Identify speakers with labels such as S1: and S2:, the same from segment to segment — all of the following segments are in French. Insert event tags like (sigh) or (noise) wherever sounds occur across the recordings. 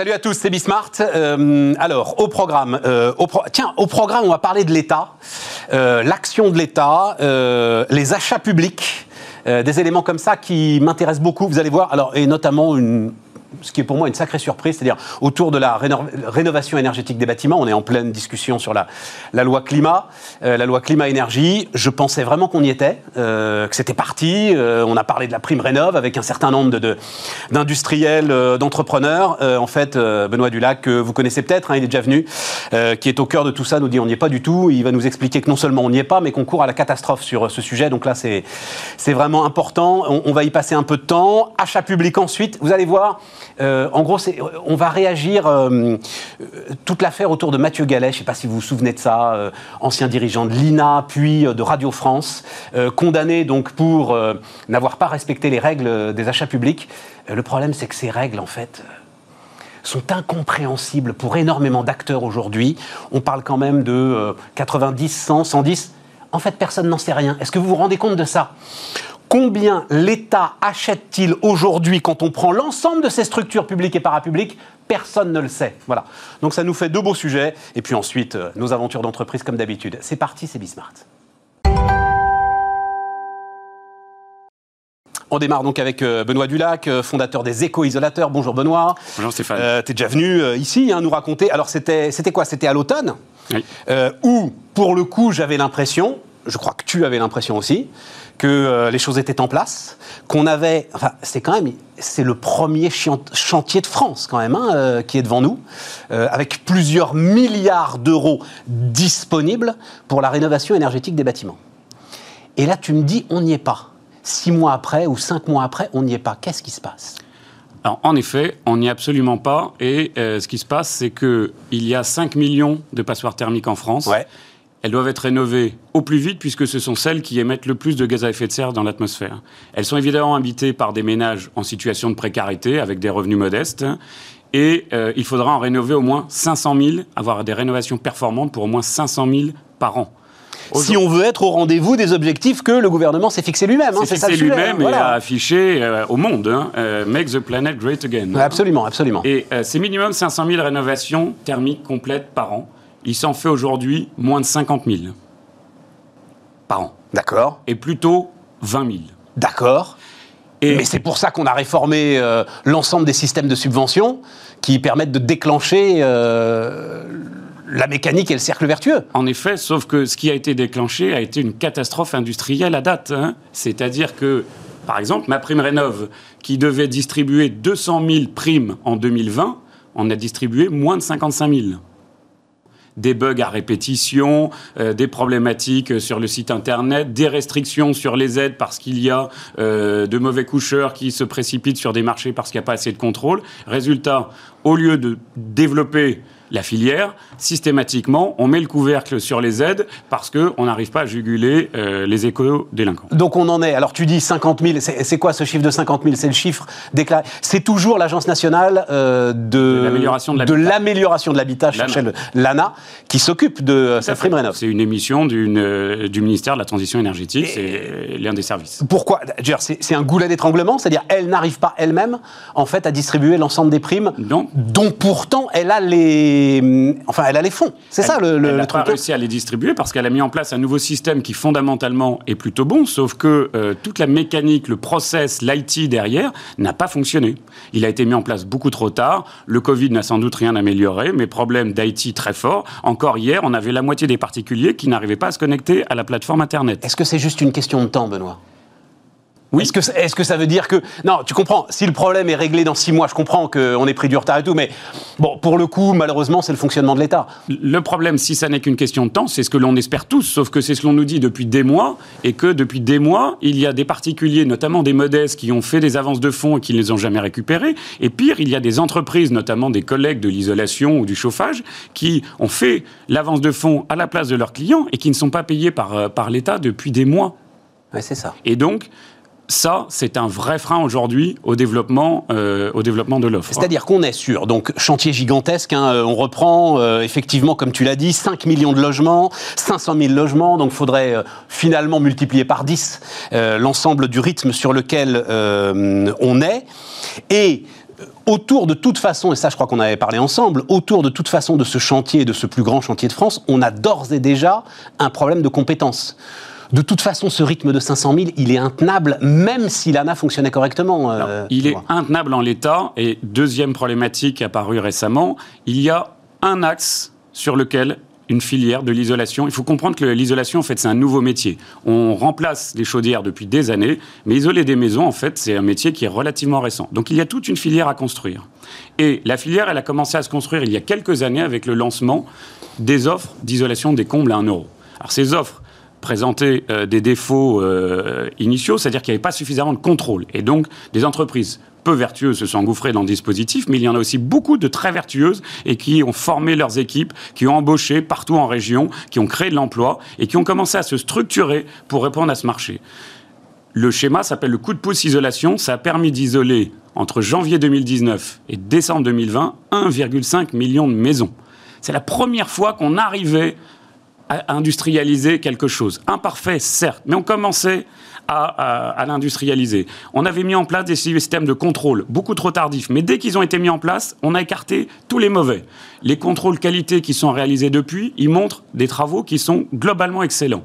S1: Salut à tous, c'est Bismart. Euh, alors, au programme, euh, au tiens, au programme, on va parler de l'État, euh, l'action de l'État, les achats publics, des éléments comme ça qui m'intéressent beaucoup. Vous allez voir, alors et notamment une ce qui est pour moi une sacrée surprise, c'est-à-dire autour de la rénovation énergétique des bâtiments. On est en pleine discussion sur la, loi climat, euh, la loi climat-énergie. Je pensais vraiment qu'on y était, euh, que c'était parti. Euh, on a parlé de la prime rénov avec un certain nombre d'industriels, de, d'entrepreneurs. en fait, Benoît Dulac, que vous connaissez peut-être, hein, il est déjà venu, qui est au cœur de tout ça, nous dit on n'y est pas du tout. Il va nous expliquer que non seulement on n'y est pas, mais qu'on court à la catastrophe sur ce sujet. Donc là, c'est vraiment important. On, on va y passer un peu de temps. Achat public ensuite. Vous allez voir. Euh, en gros, on va réagir euh, toute l'affaire autour de Mathieu Gallet, je ne sais pas si vous vous souvenez de ça, euh, ancien dirigeant de l'INA, puis de Radio France, condamné donc pour n'avoir pas respecté les règles des achats publics. le problème, c'est que ces règles, en fait, sont incompréhensibles pour énormément d'acteurs aujourd'hui. On parle quand même de 90, 100, 110. En fait, personne n'en sait rien. Est-ce que vous vous rendez compte de ça? Combien l'État achète-t-il aujourd'hui quand on prend l'ensemble de ces structures publiques et parapubliques? Personne ne le sait. Voilà. Donc ça nous fait deux beaux sujets. Et puis ensuite, euh, nos aventures d'entreprise comme d'habitude. C'est parti, c'est Bismart. On démarre donc avec euh, Benoît Dulac, euh, fondateur des éco-isolateurs. Bonjour Benoît.
S2: Bonjour Stéphane.
S1: tu es déjà venu ici hein, nous raconter. Alors c'était quoi? C'était à l'automne? Oui. Où, pour le coup, j'avais l'impression, je crois que tu avais l'impression aussi, que euh, les choses étaient en place, qu'on avait, enfin, c'est quand même, c'est le premier chantier de France quand même hein, euh, qui est devant nous, euh, avec plusieurs milliards d'euros disponibles pour la rénovation énergétique des bâtiments. Et là, tu me dis, on n'y est pas. Six mois après ou cinq mois après, on n'y est pas. Qu'est-ce qui se passe?
S2: Alors, en effet, on n'y est absolument pas. Et ce qui se passe, c'est qu'il y a 5 millions de passoires thermiques en France. Ouais elles doivent être rénovées au plus vite puisque ce sont celles qui émettent le plus de gaz à effet de serre dans l'atmosphère. Elles sont évidemment habitées par des ménages en situation de précarité avec des revenus modestes. Et euh, il faudra en rénover au moins 500 000, avoir des rénovations performantes pour au moins 500 000 par an.
S1: Si on veut être au rendez-vous des objectifs que le gouvernement s'est fixé lui-même.
S2: Hein, s'est fixé lui-même et a affiché euh, au monde. Hein, euh, make the planet great again.
S1: Absolument, absolument.
S2: Et c'est minimum 500 000 rénovations thermiques complètes par an il s'en fait aujourd'hui moins de 50 000 par an.
S1: D'accord.
S2: Et plutôt 20 000.
S1: D'accord. Et Mais c'est pour ça qu'on a réformé euh, l'ensemble des systèmes de subvention qui permettent de déclencher euh, la mécanique et le cercle vertueux.
S2: En effet, sauf que ce qui a été déclenché a été une catastrophe industrielle à date. Hein. C'est-à-dire que, par exemple, ma prime Rénov, qui devait distribuer 200 000 primes en 2020, on a distribué moins de 55 000 des bugs à répétition, euh, des problématiques sur le site internet, des restrictions sur les aides parce qu'il y a euh, de mauvais coucheurs qui se précipitent sur des marchés parce qu'il n'y a pas assez de contrôle. Résultat, au lieu de développer la filière, systématiquement, on met le couvercle sur les aides parce qu'on n'arrive pas à juguler euh, les éco-délinquants.
S1: Donc on en est, alors tu dis 50 000, c'est quoi ce chiffre de 50 000 C'est le chiffre déclaré. C'est toujours l'Agence nationale euh, de, l'amélioration de l'habitat, l'ANA, qui s'occupe de cette prime rénov.
S2: C'est une émission euh, du ministère de la Transition énergétique, c'est l'un des services.
S1: Pourquoi? C'est un goulet d'étranglement, c'est-à-dire elle n'arrive pas elle-même en fait à distribuer l'ensemble des primes,
S2: non.
S1: dont pourtant elle a les enfin, elle a les fonds. C'est ça le,
S2: elle n'a pas réussi à les distribuer parce qu'elle a mis en place un nouveau système qui fondamentalement est plutôt bon, sauf que euh, toute la mécanique, le process, l'IT derrière n'a pas fonctionné. Il a été mis en place beaucoup trop tard. Le Covid n'a sans doute rien amélioré, mais problème d'IT très fort. Encore hier, on avait la moitié des particuliers qui n'arrivaient pas à se connecter à la plateforme Internet.
S1: Est-ce que c'est juste une question de temps, Benoît? Oui. Est-ce que, est que, ça veut dire que... Non, tu comprends, si le problème est réglé dans six mois, je comprends qu'on ait pris du retard et tout, mais bon, pour le coup, malheureusement, c'est le fonctionnement de l'État.
S2: Le problème, si ça n'est qu'une question de temps, c'est ce que l'on espère tous, sauf que c'est ce que l'on nous dit depuis des mois, et que depuis des mois, il y a des particuliers, notamment des modestes, qui ont fait des avances de fonds et qui ne les ont jamais récupérées, et pire, il y a des entreprises, notamment des collègues de l'isolation ou du chauffage, qui ont fait l'avance de fonds à la place de leurs clients et qui ne sont pas payés par, euh, par l'État depuis des mois.
S1: Ouais, c'est ça.
S2: Et donc, ça, c'est un vrai frein aujourd'hui au développement, euh, au développement de l'offre.
S1: C'est-à-dire qu'on est sur donc chantier gigantesque. Hein, euh, on reprend euh, effectivement, comme tu l'as dit, 5 millions de logements, 500 000 logements. Donc, faudrait finalement multiplier par 10 l'ensemble du rythme sur lequel on est. Et autour de toute façon, et ça je crois qu'on avait parlé ensemble, autour de toute façon de ce chantier, de ce plus grand chantier de France, on a d'ores et déjà un problème de compétences. De toute façon, ce rythme de 500 000, il est intenable, même si l'ANA fonctionnait correctement.
S2: Euh, il est intenable en l'état. Et deuxième problématique apparue récemment, il y a un axe sur lequel une filière de l'isolation. Il faut comprendre que l'isolation, en fait, c'est un nouveau métier. On remplace les chaudières depuis des années, mais isoler des maisons, en fait, c'est un métier qui est relativement récent. Donc il y a toute une filière à construire. Et la filière, elle a commencé à se construire il y a quelques années avec le lancement des offres d'isolation des combles à 1 euro. Alors ces offres, présentaient euh, des défauts euh, initiaux, c'est-à-dire qu'il n'y avait pas suffisamment de contrôle. Et donc, des entreprises peu vertueuses se sont engouffrées dans le dispositif, mais il y en a aussi beaucoup de très vertueuses et qui ont formé leurs équipes, qui ont embauché partout en région, qui ont créé de l'emploi et qui ont commencé à se structurer pour répondre à ce marché. Le schéma s'appelle le coup de pouce isolation. Ça a permis d'isoler entre janvier 2019 et décembre 2020 1,5 million de maisons. C'est la première fois qu'on arrivait à industrialiser quelque chose. Imparfait, certes, mais on commençait à, l'industrialiser. On avait mis en place des systèmes de contrôle, beaucoup trop tardifs, mais dès qu'ils ont été mis en place, on a écarté tous les mauvais. Les contrôles qualité qui sont réalisés depuis, ils montrent des travaux qui sont globalement excellents.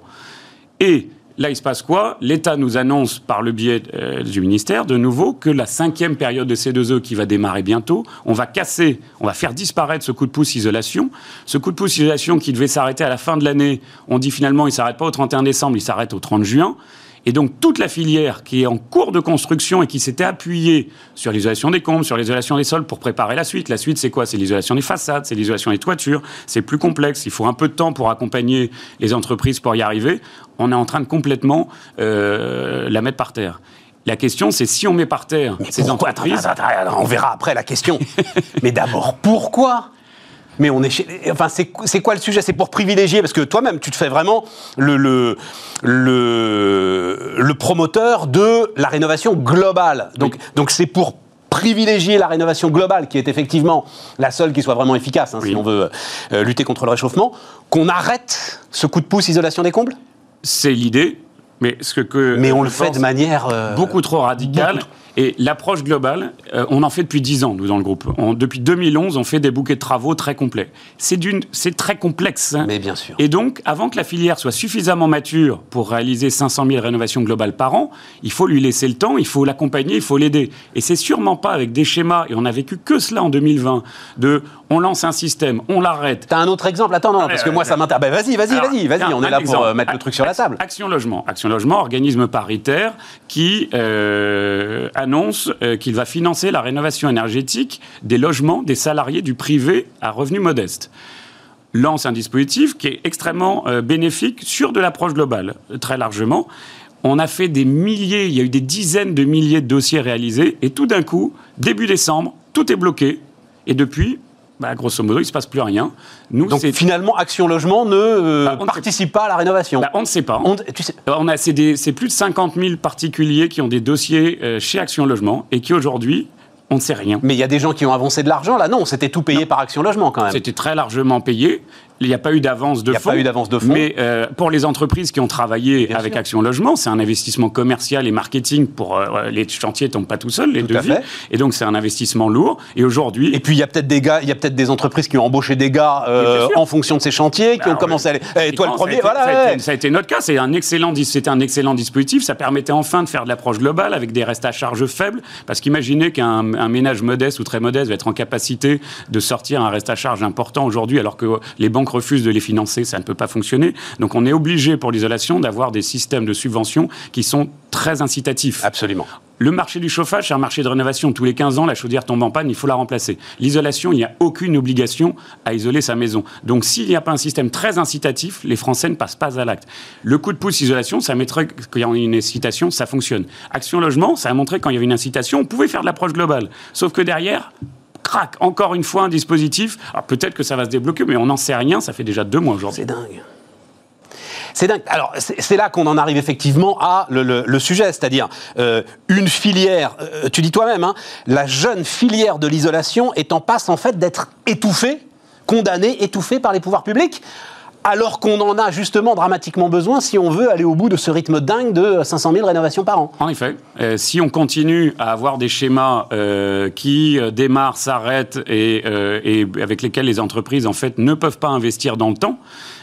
S2: Et Là, il se passe quoi? L'État nous annonce par le biais euh, du ministère de nouveau que la cinquième période de C2E qui va démarrer bientôt, on va casser, on va faire disparaître ce coup de pouce isolation. Ce coup de pouce isolation qui devait s'arrêter à la fin de l'année, on dit finalement il s'arrête pas au 31 décembre, il s'arrête au 30 juin. Et donc toute la filière qui est en cours de construction et qui s'était appuyée sur l'isolation des combles, sur l'isolation des sols pour préparer la suite. La suite, c'est quoi? C'est l'isolation des façades, c'est l'isolation des toitures. C'est plus complexe. Il faut un peu de temps pour accompagner les entreprises pour y arriver. On est en train de complètement euh, la mettre par terre. La question, c'est si on met par terre ces entreprises.
S1: on verra après la question. Mais d'abord, pourquoi? Mais on est Enfin, c'est quoi le sujet? C'est pour privilégier, parce que toi-même, tu te fais vraiment le, le, le, promoteur de la rénovation globale. Donc, donc c'est pour privilégier la rénovation globale, qui est effectivement la seule qui soit vraiment efficace, hein, si on veut euh, lutter contre le réchauffement, qu'on arrête ce coup de pouce isolation des combles?
S2: C'est l'idée, mais, ce que,
S1: mais on le fait de manière... Euh,
S2: beaucoup trop radicale. Et l'approche globale, euh, on en fait depuis 10 ans, nous, dans le groupe. depuis 2011, on fait des bouquets de travaux très complets. C'est, c'est très complexe.
S1: Hein. Mais bien sûr.
S2: Et donc, avant que la filière soit suffisamment mature pour réaliser 500 000 rénovations globales par an, il faut lui laisser le temps, il faut l'accompagner, il faut l'aider. Et c'est sûrement pas avec des schémas, et on a vécu que cela en 2020, de on lance un système, on l'arrête.
S1: T'as un autre exemple? Attends, non, parce que moi, ça m'intéresse. Ben, vas-y, vas-y, vas-y, vas-y, on est là pour euh, mettre le truc sur la table.
S2: Action Logement. Action Logement, organisme paritaire qui euh, annonce euh, qu'il va financer la rénovation énergétique des logements des salariés du privé à revenus modestes lance un dispositif qui est extrêmement bénéfique sur de l'approche globale, très largement. On a fait des milliers, il y a eu des dizaines de milliers de dossiers réalisés, et tout d'un coup, début décembre, tout est bloqué. Et depuis, bah, grosso modo, il ne se passe plus rien.
S1: Nous, Donc finalement, Action Logement ne euh, bah, participe pas à la rénovation.
S2: Bah, on ne sait pas. On, tu sais... on a, c'est, plus de 50 000 particuliers qui ont des dossiers euh, chez Action Logement et qui aujourd'hui on ne sait rien.
S1: Mais il y a des gens qui ont avancé de l'argent là, non, c'était tout payé par Action Logement quand même.
S2: C'était très largement payé. Il n'y a pas eu d'avance de
S1: de fonds.
S2: Mais euh, pour les entreprises qui ont travaillé avec Action Logement, c'est un investissement commercial et marketing pour euh, les chantiers tombent pas tout seuls, les devis. Et donc c'est un investissement lourd. Et aujourd'hui.
S1: Et puis il y a peut-être des gars, il y a peut-être des entreprises qui ont embauché des gars euh, en fonction de ces chantiers, qui ont bah, commencé à aller. Et toi le premier,
S2: voilà. Ça a, été, notre cas. C'est un excellent, c'était un excellent dispositif. Ça permettait enfin de faire de l'approche globale avec des restes à charge faibles. Parce qu'imaginez qu'un ménage modeste ou très modeste va être en capacité de sortir un reste à charge important aujourd'hui, alors que les banques refusent de les financer, ça ne peut pas fonctionner. Donc on est obligé pour l'isolation d'avoir des systèmes de subvention qui sont très incitatifs.
S1: Absolument.
S2: Le marché du chauffage, c'est un marché de rénovation. Tous les 15 ans, la chaudière tombe en panne, il faut la remplacer. L'isolation, il n'y a aucune obligation à isoler sa maison. Donc s'il n'y a pas un système très incitatif, les Français ne passent pas à l'acte. Le coup de pouce isolation, ça mettrait qu'il y a une incitation, ça fonctionne. Action logement, ça a montré quand il y avait une incitation, on pouvait faire de l'approche globale. Sauf que derrière, crac, encore une fois un dispositif. Alors peut-être que ça va se débloquer, mais on n'en sait rien, ça fait déjà deux mois aujourd'hui.
S1: C'est dingue. C'est dingue. Alors, c'est là qu'on en arrive effectivement à le, sujet, c'est-à-dire euh, une filière, euh, tu dis toi-même, hein, la jeune filière de l'isolation est en passe en fait d'être étouffée, condamnée, étouffée par les pouvoirs publics alors qu'on en a justement dramatiquement besoin si on veut aller au bout de ce rythme dingue de 500 000 rénovations par an.
S2: En effet, euh, si on continue à avoir des schémas euh, qui euh, démarrent, s'arrêtent et, et, avec lesquels les entreprises en fait ne peuvent pas investir dans le temps,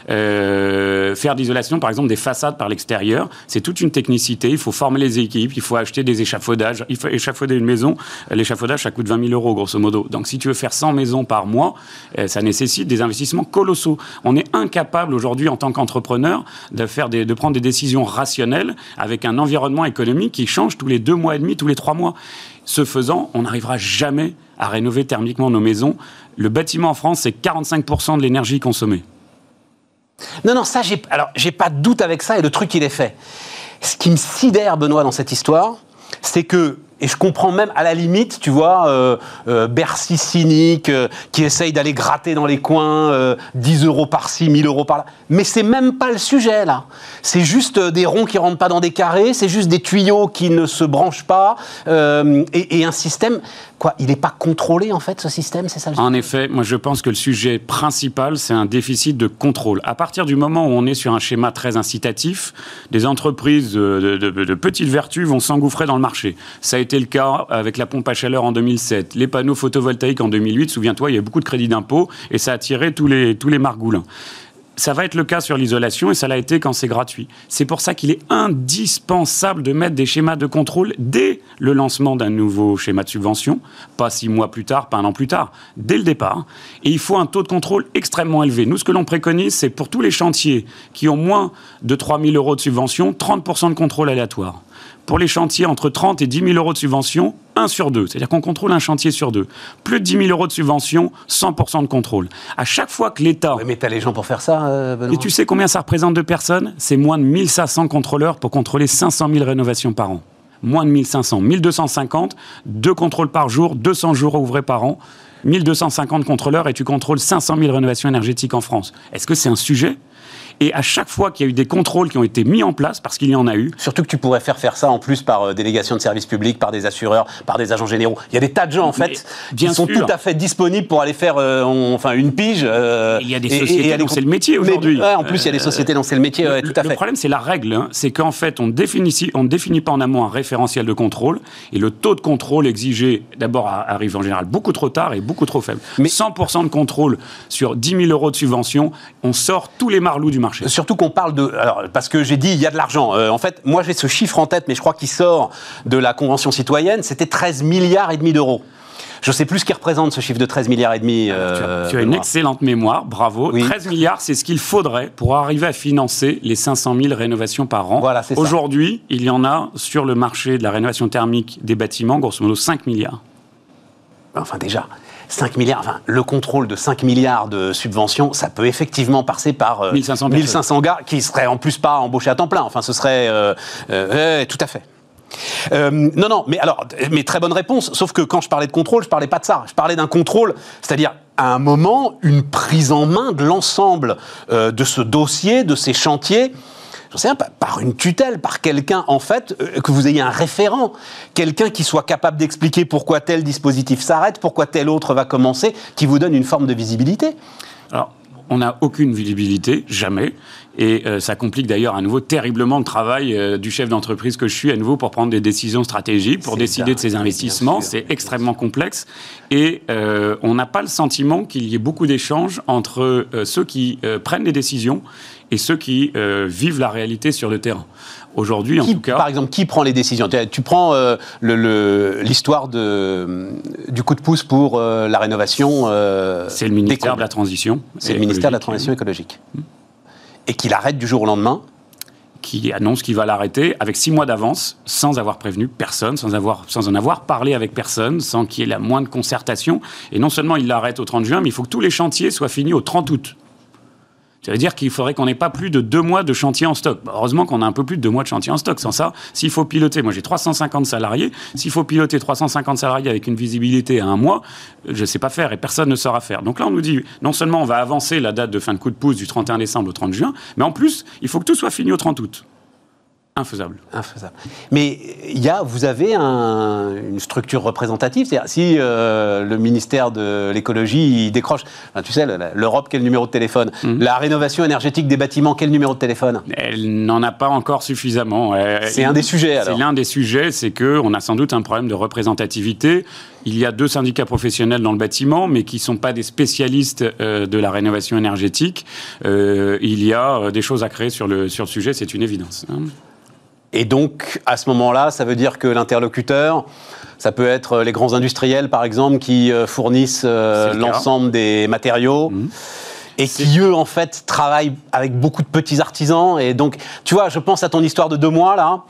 S2: euh, faire d'isolation, par exemple, des façades par l'extérieur, c'est toute une technicité. Il faut former les équipes, il faut acheter des échafaudages. Il faut échafauder une maison. L'échafaudage, ça coûte 20 000 euros, grosso modo. Donc, si tu veux faire 100 maisons par mois, euh, ça nécessite des investissements colossaux. On est incapable aujourd'hui, en tant qu'entrepreneur, de, faire de prendre des décisions rationnelles avec un environnement économique qui change tous les deux mois et demi, tous les trois mois. Ce faisant, on n'arrivera jamais à rénover thermiquement nos maisons. Le bâtiment en France, c'est 45% de l'énergie consommée.
S1: Non, non, ça, j'ai, alors, j'ai pas de doute avec ça et le truc, il est fait. Ce qui me sidère, Benoît, dans cette histoire, c'est que et je comprends même à la limite, tu vois, euh, euh, Bercy cynique, euh, qui essaye d'aller gratter dans les coins 10 euros par-ci, 1000 euros par-là. Mais c'est même pas le sujet, là. C'est juste des ronds qui rentrent pas dans des carrés, c'est juste des tuyaux qui ne se branchent pas, et, et, un système Quoi, il n'est pas contrôlé en fait ce système, c'est ça
S2: En effet, moi je pense que le sujet principal, c'est un déficit de contrôle. À partir du moment où on est sur un schéma très incitatif, des entreprises de, de petites vertus vont s'engouffrer dans le marché. Ça a été le cas avec la pompe à chaleur en 2007, les panneaux photovoltaïques en 2008. Souviens-toi, il y a beaucoup de crédits d'impôt et ça a attiré tous les, tous les margoulins ça va être le cas sur l'isolation et ça l'a été quand c'est gratuit. C'est pour ça qu'il est indispensable de mettre des schémas de contrôle dès le lancement d'un nouveau schéma de subvention, pas six mois plus tard, pas un an plus tard, dès le départ. Et il faut un taux de contrôle extrêmement élevé. Nous, ce que l'on préconise, c'est pour tous les chantiers qui ont moins de 3 000 euros de subvention, 30% de contrôle aléatoire pour les chantiers entre 30 et 10 000 euros de subvention, 1 sur 2. C'est-à-dire qu'on contrôle un chantier sur deux. Plus de 10 000 euros de subvention, 100% de contrôle. À chaque fois que l'État...
S1: mais t'as les gens pour faire ça, euh, Benoît
S2: Et tu sais combien ça représente de personnes? C'est moins de 1500 contrôleurs pour contrôler 500 000 rénovations par an. Moins de 1500. 1250, deux contrôles par jour, 200 jours ouvrés par an. 1250 contrôleurs et tu contrôles 500 000 rénovations énergétiques en France. Est-ce que c'est un sujet? Et à chaque fois qu'il y a eu des contrôles qui ont été mis en place, parce qu'il y en a eu.
S1: Surtout que tu pourrais faire faire ça en plus par euh, délégation de services publics, par des assureurs, par des agents généraux. Il y a des tas de gens en fait qui sont tout à fait disponibles pour aller faire euh, enfin une pige.
S2: Euh, il y a des sociétés dont c'est le métier aujourd'hui.
S1: en plus, il y a des sociétés dont c'est le métier. tout à
S2: fait. Le problème, c'est la règle. Hein. c'est qu'en fait, on, définit, on ne définit pas en amont un référentiel de contrôle et le taux de contrôle exigé d'abord arrive en général beaucoup trop tard et beaucoup trop faible. Mais 100% de contrôle sur 10 000 euros de subvention, on sort tous les marlous du marché.
S1: Surtout qu'on parle de. Alors, parce que j'ai dit, il y a de l'argent. Euh, en fait, moi, j'ai ce chiffre en tête, mais je crois qu'il sort de la Convention citoyenne. C'était 13 milliards et demi d'euros. Je ne sais plus ce qui représente ce chiffre de 13 milliards et demi.
S2: Euh, tu, as, une excellente mémoire, bravo. 13 milliards, c'est ce qu'il faudrait pour arriver à financer les 500 000 rénovations par an. Voilà, Aujourd'hui, il y en a sur le marché de la rénovation thermique des bâtiments, grosso modo 5 milliards.
S1: Enfin déjà, 5 milliards, enfin, le contrôle de 5 milliards de subventions, ça peut effectivement passer par 1500, euh, 1500 gars qui seraient en plus pas embauchés à temps plein. Enfin, ce serait euh, euh, tout à fait. non, non, mais alors, mais très bonne réponse. Sauf que quand je parlais de contrôle, je parlais pas de ça. Je parlais d'un contrôle, c'est-à-dire à un moment une prise en main de l'ensemble de ce dossier, de ces chantiers sais par une tutelle, par quelqu'un, en fait, euh, que vous ayez un référent, quelqu'un qui soit capable d'expliquer pourquoi tel dispositif s'arrête, pourquoi tel autre va commencer, qui vous donne une forme de visibilité.
S2: Alors, on n'a aucune visibilité, jamais. Et euh, ça complique d'ailleurs à nouveau terriblement le travail euh, du chef d'entreprise que je suis à nouveau pour prendre des décisions stratégiques, pour décider de ses investissements. C'est extrêmement complexe. Et on n'a pas le sentiment qu'il y ait beaucoup d'échanges entre ceux qui prennent les décisions et ceux qui euh, vivent la réalité sur le terrain. Aujourd'hui, en tout cas.
S1: Par exemple, qui prend les décisions? Tu prends euh, l'histoire du coup de pouce pour euh, la rénovation.
S2: c'est le ministère de la Transition.
S1: C'est le ministère de la Transition écologique. Hmm. Et qui l'arrête du jour au lendemain
S2: qui annonce qu'il va l'arrêter avec six mois d'avance, sans avoir prévenu personne, sans, avoir, sans en avoir parlé avec personne, sans qu'il y ait la moindre concertation. Et non seulement il l'arrête au 30 juin, mais il faut que tous les chantiers soient finis au 30 août. Ça veut dire qu'il faudrait qu'on n'ait pas plus de deux mois de chantier en stock. Heureusement qu'on a un peu plus de deux mois de chantier en stock. Sans ça, s'il faut piloter, moi j'ai 350 salariés, s'il faut piloter 350 salariés avec une visibilité à un mois, je ne sais pas faire et personne ne saura faire. Donc là, on nous dit, non seulement on va avancer la date de fin de coup de pouce du 31 décembre au 30 juin, mais en plus, il faut que tout soit fini au 30 août. Infaisable.
S1: Infaisable. Mais il y a, vous avez une structure représentative. C'est-à-dire, si euh, le ministère de l'écologie décroche, tu sais, l'Europe, quel numéro de téléphone? Mhm. La rénovation énergétique des bâtiments, quel numéro de téléphone?
S2: Elle n'en a pas encore suffisamment.
S1: C'est un des sujets, alors.
S2: C'est l'un des sujets, c'est qu'on a sans doute un problème de représentativité. Il y a deux syndicats professionnels dans le bâtiment, mais qui ne sont pas des spécialistes euh, de la rénovation énergétique. Euh, il y a des choses à créer sur le, sur le sujet, c'est une évidence. Hein.
S1: Et donc, à ce moment-là, ça veut dire que l'interlocuteur, ça peut être les grands industriels, par exemple, qui euh, fournissent euh, l'ensemble des matériaux. Mhm. Et qui, eux, en fait, travaillent avec beaucoup de petits artisans. Et donc, tu vois, je pense à ton histoire de deux mois, là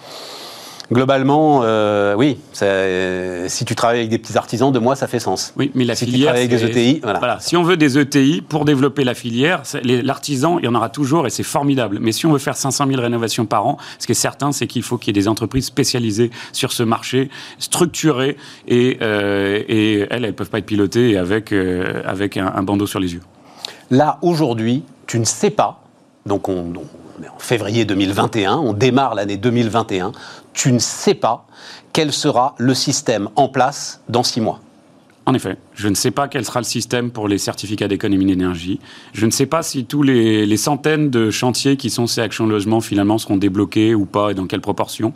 S1: globalement, euh, oui, si tu travailles avec des petits artisans, de moi, ça fait sens.
S2: Oui, mais la
S1: si
S2: filière.
S1: Tu avec des ETI,
S2: voilà. Si on veut des ETI pour développer la filière, l'artisan, il y en aura toujours et c'est formidable. Mais si on veut faire 500 000 rénovations par an, ce qui est certain, c'est qu'il faut qu'il y ait des entreprises spécialisées sur ce marché, structurées et, euh, et elles, elles ne peuvent pas être pilotées avec, euh, avec un, bandeau sur les yeux.
S1: Là, aujourd'hui, tu ne sais pas, donc on, on est en février 2021, on démarre l'année 2021, tu ne sais pas quel sera le système en place dans six mois.
S2: En effet, je ne sais pas quel sera le système pour les certificats d'économie d'énergie. Je ne sais pas si tous les, centaines de chantiers qui sont ces actions logement finalement seront débloqués ou pas et dans quelle proportion.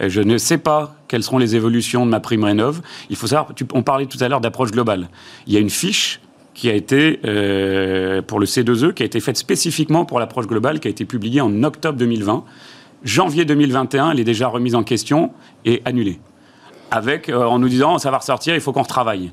S2: Euh, je ne sais pas quelles seront les évolutions de ma prime rénov. Il faut savoir, on parlait tout à l'heure d'approche globale. Il y a une fiche qui a été, euh, pour le C2E, qui a été faite spécifiquement pour l'approche globale, qui a été publiée en octobre 2020 janvier 2021, elle est déjà remise en question et annulée. Avec, euh, en nous disant, ça va ressortir, il faut qu'on retravaille.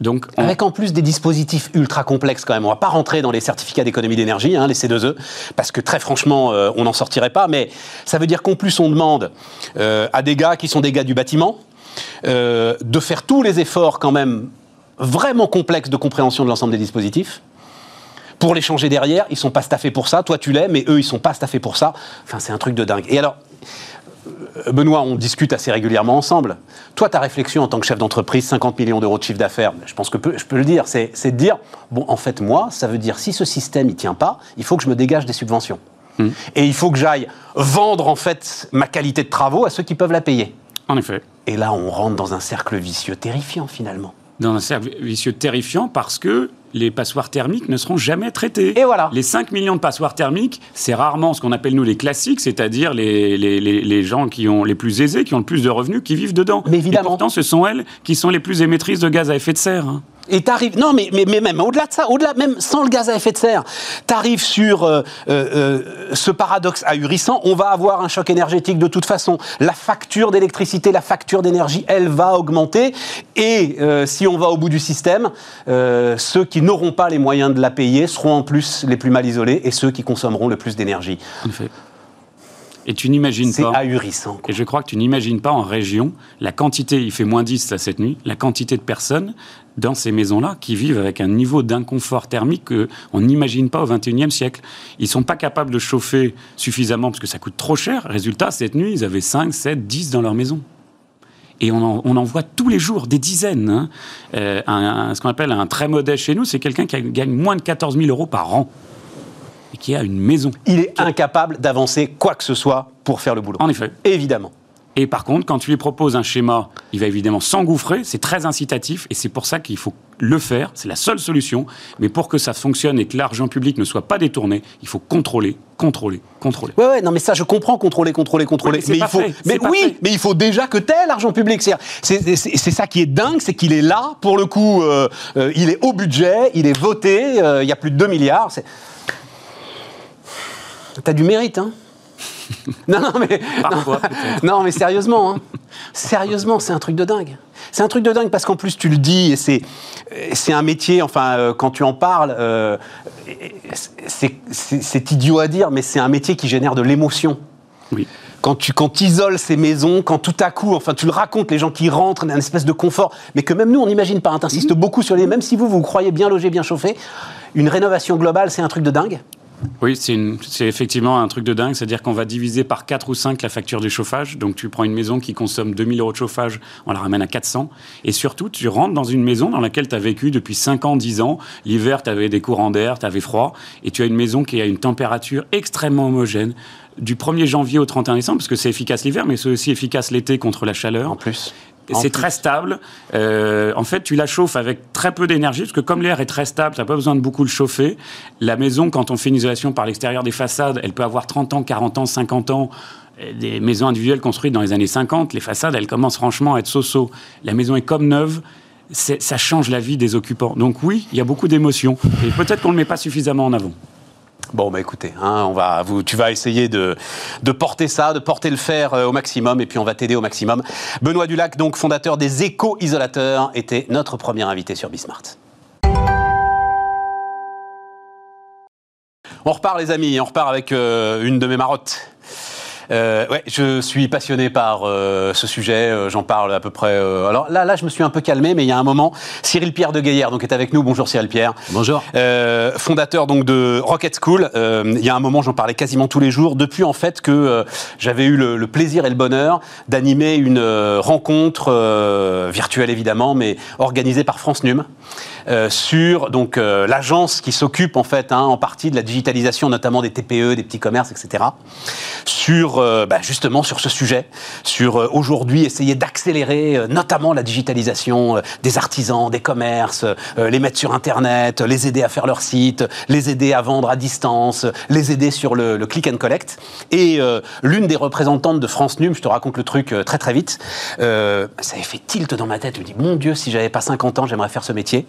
S1: Donc, Avec en plus des dispositifs ultra complexes quand même. On va pas rentrer dans les certificats d'économie d'énergie, hein, les C2E, parce que très franchement, euh, on n'en sortirait pas. Mais ça veut dire qu'en plus, on demande euh, à des gars qui sont des gars du bâtiment de faire tous les efforts quand même vraiment complexes de compréhension de l'ensemble des dispositifs pour les changer derrière, ils sont pas staffés pour ça. Toi, tu l'es, mais eux, ils sont pas staffés pour ça. Enfin, c'est un truc de dingue. Et alors, euh, Benoît, on discute assez régulièrement ensemble. Toi, ta réflexion en tant que chef d'entreprise, 50 millions d'euros de chiffre d'affaires, je pense que je peux le dire, c'est de dire, bon, en fait, moi, ça veut dire, si ce système, il tient pas, il faut que je me dégage des subventions. Hmm. Et il faut que j'aille vendre, en fait, ma qualité de travaux à ceux qui peuvent la payer.
S2: En effet.
S1: Et là, on rentre dans un cercle vicieux terrifiant, finalement.
S2: Dans un cercle vicieux terrifiant parce que les passoires thermiques ne seront jamais traités.
S1: Et voilà.
S2: Les 5 millions de passoires thermiques, c'est rarement ce qu'on appelle nous les classiques, c'est-à-dire les, les, les, gens qui ont les plus aisés, qui ont le plus de revenus, qui vivent dedans.
S1: Mais évidemment. Et
S2: pourtant, ce sont elles qui sont les plus émettrices de gaz à effet de serre. Hein.
S1: Et t'arrives, non, mais, mais, mais même au-delà de ça, au-delà même sans le gaz à effet de serre, t'arrives sur euh, euh, euh, ce paradoxe ahurissant. On va avoir un choc énergétique de toute façon. La facture d'électricité, la facture d'énergie, elle va augmenter. Et si on va au bout du système, ceux qui n'auront pas les moyens de la payer seront en plus les plus mal isolés et ceux qui consommeront le plus d'énergie.
S2: En fait. Et tu n'imagines pas.
S1: C'est ahurissant.
S2: Et je crois que tu n'imagines pas en région la quantité, il fait moins 10 cette nuit, la quantité de personnes dans ces maisons-là qui vivent avec un niveau d'inconfort thermique qu'on n'imagine pas au XXIe siècle. Ils ne sont pas capables de chauffer suffisamment parce que ça coûte trop cher. Résultat, cette nuit, ils avaient 5, 7, 10 dans leur maison. Et on en, voit tous les jours, des dizaines. Hein. Euh, ce qu'on appelle un très modeste chez nous, c'est quelqu'un qui gagne moins de 14 000 euros par an et qui a une maison.
S1: Il est incapable d'avancer quoi que ce soit pour faire le boulot.
S2: En effet.
S1: Évidemment.
S2: Et par contre, quand tu lui proposes un schéma, il va évidemment s'engouffrer, c'est très incitatif, et c'est pour ça qu'il faut le faire, c'est la seule solution. Mais pour que ça fonctionne et que l'argent public ne soit pas détourné, il faut contrôler, contrôler, contrôler.
S1: Ouais, ouais, non, mais ça, je comprends, contrôler, contrôler, contrôler. mais, il faut, mais oui, mais il faut déjà que tel l'argent public. C'est ça qui est dingue, c'est qu'il est là, pour le coup, euh, euh, il est au budget, il est voté, euh, il y a plus de 2 milliards. T'as du mérite, hein (laughs) non, non, mais, non, mais sérieusement, hein. sérieusement, c'est un truc de dingue. C'est un truc de dingue parce qu'en plus tu le dis et c'est c'est un métier. Enfin, euh, quand tu en parles, euh, c'est idiot à dire, mais c'est un métier qui génère de l'émotion.
S2: Oui.
S1: Quand tu quand isoles ces maisons, quand tout à coup, enfin, tu le racontes, les gens qui rentrent, une espèce de confort, mais que même nous, on n'imagine pas. Hein, T'insistes mmh. beaucoup sur les. Même si vous, vous croyez bien logé, bien chauffé, une rénovation globale, c'est un truc de dingue.
S2: Oui, c'est effectivement un truc de dingue, c'est-à-dire qu'on va diviser par 4 ou 5 la facture du chauffage. Donc tu prends une maison qui consomme 2000 euros de chauffage, on la ramène à 400. Et surtout, tu rentres dans une maison dans laquelle tu as vécu depuis 5 ans, 10 ans. L'hiver, tu avais des courants d'air, tu avais froid. Et tu as une maison qui a une température extrêmement homogène du 1er janvier au 31 décembre, parce que c'est efficace l'hiver, mais c'est aussi efficace l'été contre la chaleur.
S1: En plus.
S2: C'est très stable. Euh, en fait, tu la chauffes avec très peu d'énergie, parce que comme l'air est très stable, tu n'as pas besoin de beaucoup le chauffer. La maison, quand on fait une isolation par l'extérieur des façades, elle peut avoir 30 ans, 40 ans, 50 ans. Des maisons individuelles construites dans les années 50, les façades, elles commencent franchement à être so-so. La maison est comme neuve ça change la vie des occupants. Donc oui, il y a beaucoup d'émotions. Et peut-être qu'on ne le met pas suffisamment en avant.
S1: Bon, bah écoutez, hein, on va, tu vas essayer de, de, porter ça, de porter le fer euh, au maximum, et puis on va t'aider au maximum. Benoît Dulac, donc fondateur des éco-isolateurs, était notre premier invité sur Bismart. On repart les amis, on repart avec euh, une de mes marottes. Euh, ouais, je suis passionné par euh, ce sujet. Euh, j'en parle à peu près. Euh, alors là, là, je me suis un peu calmé, mais il y a un moment, Cyril Pierre de Gaillard donc est avec nous. Bonjour Cyril Pierre.
S3: Bonjour.
S1: fondateur donc de Rocket School. il y a un moment, j'en parlais quasiment tous les jours. Depuis en fait que j'avais eu le, le, plaisir et le bonheur d'animer une rencontre virtuelle évidemment, mais organisée par France Num. Euh, sur donc euh, l'agence qui s'occupe en fait hein, en partie de la digitalisation, notamment des TPE, des petits commerces, etc. Sur euh, bah, justement sur ce sujet, sur aujourd'hui essayer d'accélérer notamment la digitalisation des artisans, des commerces, les mettre sur Internet, les aider à faire leur site, les aider à vendre à distance, les aider sur le, le click and collect. Et l'une des représentantes de France Num, je te raconte le truc très très vite, ça avait fait tilt dans ma tête. Je me dis, mon Dieu, si j'avais pas 50 ans, j'aimerais faire ce métier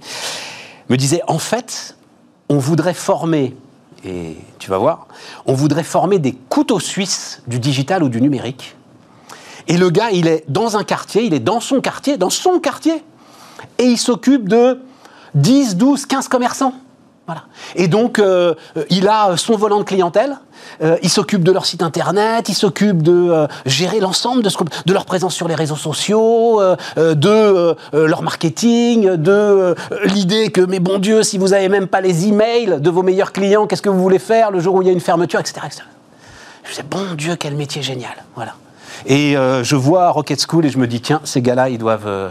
S1: me disait en fait, on voudrait former, et tu vas voir, on voudrait former des couteaux suisses du digital ou du numérique. Et le gars, il est dans un quartier, il est dans son quartier, dans son quartier, et il s'occupe de 10, 12, 15 commerçants. Et donc, euh, il a son volant de clientèle, euh, il s'occupe de leur site internet, il s'occupe de euh, gérer l'ensemble de, leur présence sur les réseaux sociaux, de leur marketing, de l'idée que, mais bon Dieu, si vous n'avez même pas les emails de vos meilleurs clients, qu'est-ce que vous voulez faire le jour où il y a une fermeture, etc. etc. Je disais, bon Dieu, quel métier génial. Voilà. Et euh, je vois Rocket School et je me dis, tiens, ces gars-là, ils doivent. Euh,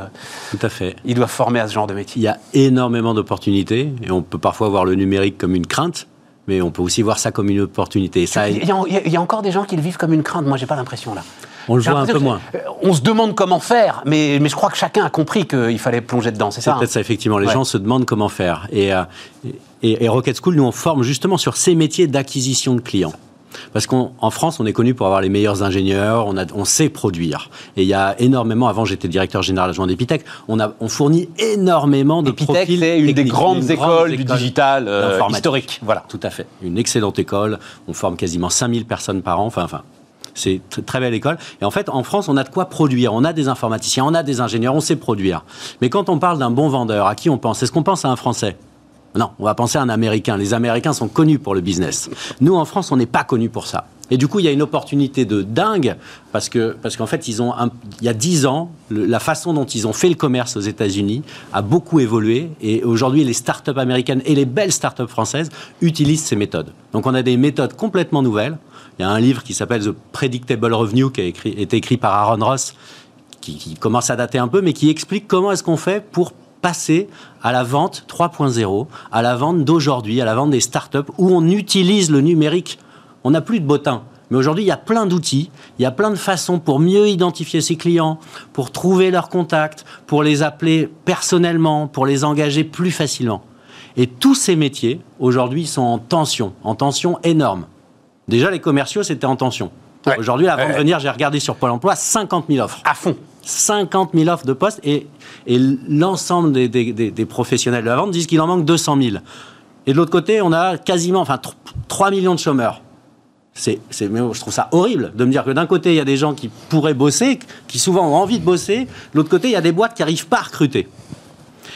S3: Tout à fait.
S1: Ils doivent former à ce genre de métier.
S3: Il y a énormément d'opportunités et on peut parfois voir le numérique comme une crainte. Mais on peut aussi voir ça comme une opportunité. Ça,
S1: il, y a, il y a encore des gens qui le vivent comme une crainte. Moi, j'ai pas l'impression là.
S3: On le voit un peu moins.
S1: Euh, on se demande comment faire, mais, mais je crois que chacun a compris qu'il fallait plonger dedans, c'est ça
S3: C'est peut-être ça, effectivement. Les gens se demandent comment faire. Et, et, et, Rocket School, nous, on forme justement sur ces métiers d'acquisition de clients. Parce qu'en France, on est connu pour avoir les meilleurs ingénieurs, on, a, on sait produire. Et il y a énormément, avant j'étais directeur général adjoint d'Epitech, on, a, on fournit énormément de
S1: Epitech,
S3: profils
S1: c'est une des grandes écoles du digital euh, historique.
S3: Voilà. Tout à fait. Une excellente école. On forme quasiment 5000 personnes par an. Enfin, enfin c'est une très belle école. Et en fait, en France, on a de quoi produire. On a des informaticiens, on a des ingénieurs, on sait produire. Mais quand on parle d'un bon vendeur, à qui on pense? Est-ce qu'on pense à un Français? Non, on va penser à un Américain. Les Américains sont connus pour le business. Nous, en France, on n'est pas connus pour ça. Et du coup, il y a une opportunité de dingue parce parce qu'en fait, ils ont il y a dix ans, la façon dont ils ont fait le commerce aux États-Unis a beaucoup évolué et aujourd'hui, les startups américaines et les belles startups françaises utilisent ces méthodes. Donc, on a des méthodes complètement nouvelles. Il y a un livre qui s'appelle The Predictable Revenue qui a été écrit par Aaron Ross, qui, qui commence à dater un peu, mais qui explique comment est-ce qu'on fait pour passer à la vente 3.0, à la vente d'aujourd'hui, à la vente des startups où on utilise le numérique. On n'a plus de bottin. Mais aujourd'hui, il y a plein d'outils, il y a plein de façons pour mieux identifier ses clients, pour trouver leurs contacts, pour les appeler personnellement, pour les engager plus facilement. Et tous ces métiers, aujourd'hui, sont en tension, en tension énorme. Déjà, les commerciaux, c'était en tension. Aujourd'hui, avant de venir, j'ai regardé sur Pôle emploi 50 000 offres.
S1: À fond.
S3: 50 000 offres de postes et, l'ensemble des, des, professionnels de la vente disent qu'il en manque 200 000. Et de l'autre côté, on a quasiment enfin, 3 millions de chômeurs. C'est, je trouve ça horrible de me dire que d'un côté, il y a des gens qui pourraient bosser, qui souvent ont envie de bosser, de l'autre côté, il y a des boîtes qui n'arrivent pas à recruter.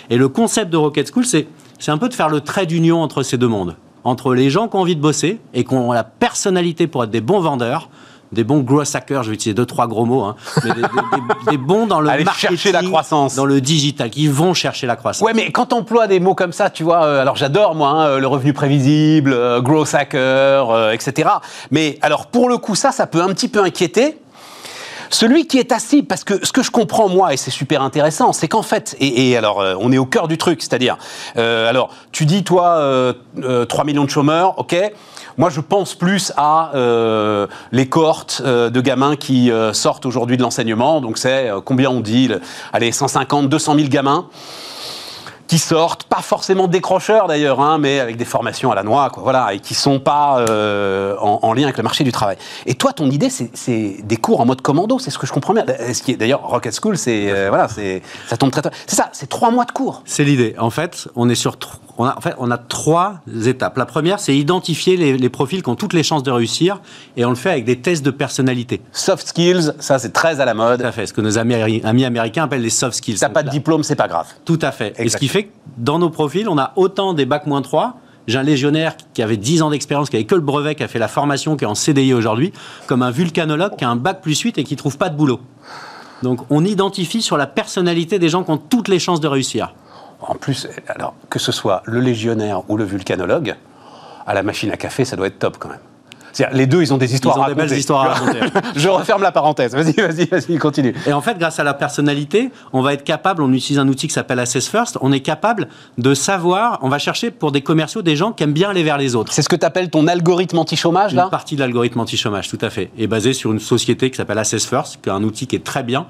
S3: Et le concept de Rocket School, c'est, c'est un peu de faire le trait d'union entre ces deux mondes. Entre les gens qui ont envie de bosser et qui ont la personnalité pour être des bons vendeurs, des bons growth hackers, je vais utiliser deux, trois gros mots, hein, mais des, bons dans le
S1: marketing, la croissance.
S3: dans le digital, qui vont chercher la croissance.
S1: Ouais, mais quand on emploie des mots comme ça, tu vois, euh, alors j'adore moi, hein, le revenu prévisible, euh, growth hacker, euh, etc. Mais alors pour le coup, ça, ça peut un petit peu inquiéter. Celui qui est assis, parce que ce que je comprends moi, et c'est super intéressant, c'est qu'en fait, et, alors on est au cœur du truc, c'est-à-dire, alors tu dis toi, 3 millions de chômeurs, ok, moi, je pense plus à euh, les cohortes euh, de gamins qui euh, sortent aujourd'hui de l'enseignement. Donc, c'est combien on dit le- Allez, 150, 200 000 gamins qui sortent, pas forcément décrocheurs d'ailleurs, hein, mais avec des formations à la noix, quoi, voilà, et qui sont pas en, en lien avec le marché du travail. Et toi, ton idée, c'est- des cours en mode commando, c'est ce que je comprends bien. D'ailleurs Rocket School, c'est voilà, c'est ça tombe très, très- c'est ça, c'est trois mois de cours.
S3: C'est l'idée. En fait, on est sur on a, en fait, on a trois étapes. La première, c'est identifier les, les profils qui ont toutes les chances de réussir, et on le fait avec des tests de personnalité.
S1: Soft skills, ça c'est très à la
S3: Tout
S1: mode.
S3: à fait. Ce que nos amis, amis américains appellent les soft skills.
S1: Si t'as pas de
S3: là-
S1: diplôme, c'est pas grave.
S3: Tout à fait. Et ce qui fait que dans nos profils, on a autant des bacs moins 3. J'ai un légionnaire qui avait 10 ans d'expérience, qui avait que le brevet, qui a fait la formation, qui est en CDI aujourd'hui, comme un vulcanologue qui a un bac plus 8 et qui trouve pas de boulot. Donc on identifie sur la personnalité des gens qui ont toutes les chances de réussir.
S1: En plus, alors que ce soit le légionnaire ou le vulcanologue, à la machine à café, ça doit être top quand même. C'est-à-dire, les deux, ils ont des histoires
S3: Ils ont
S1: à
S3: des belles histoires à raconter. (laughs)
S1: Je referme la parenthèse. Vas-y, vas-y, vas-y, continue.
S3: Et en fait, grâce à la personnalité, on va être capable, on utilise un outil qui s'appelle Assess First, on est capable de savoir, on va chercher pour des commerciaux des gens qui aiment bien aller vers les autres.
S1: C'est ce que tu appelles ton algorithme anti-chômage, là?
S3: Une partie de l'algorithme anti-chômage, tout à fait, est basée sur une société qui s'appelle Assess First, qui est un outil qui est très bien,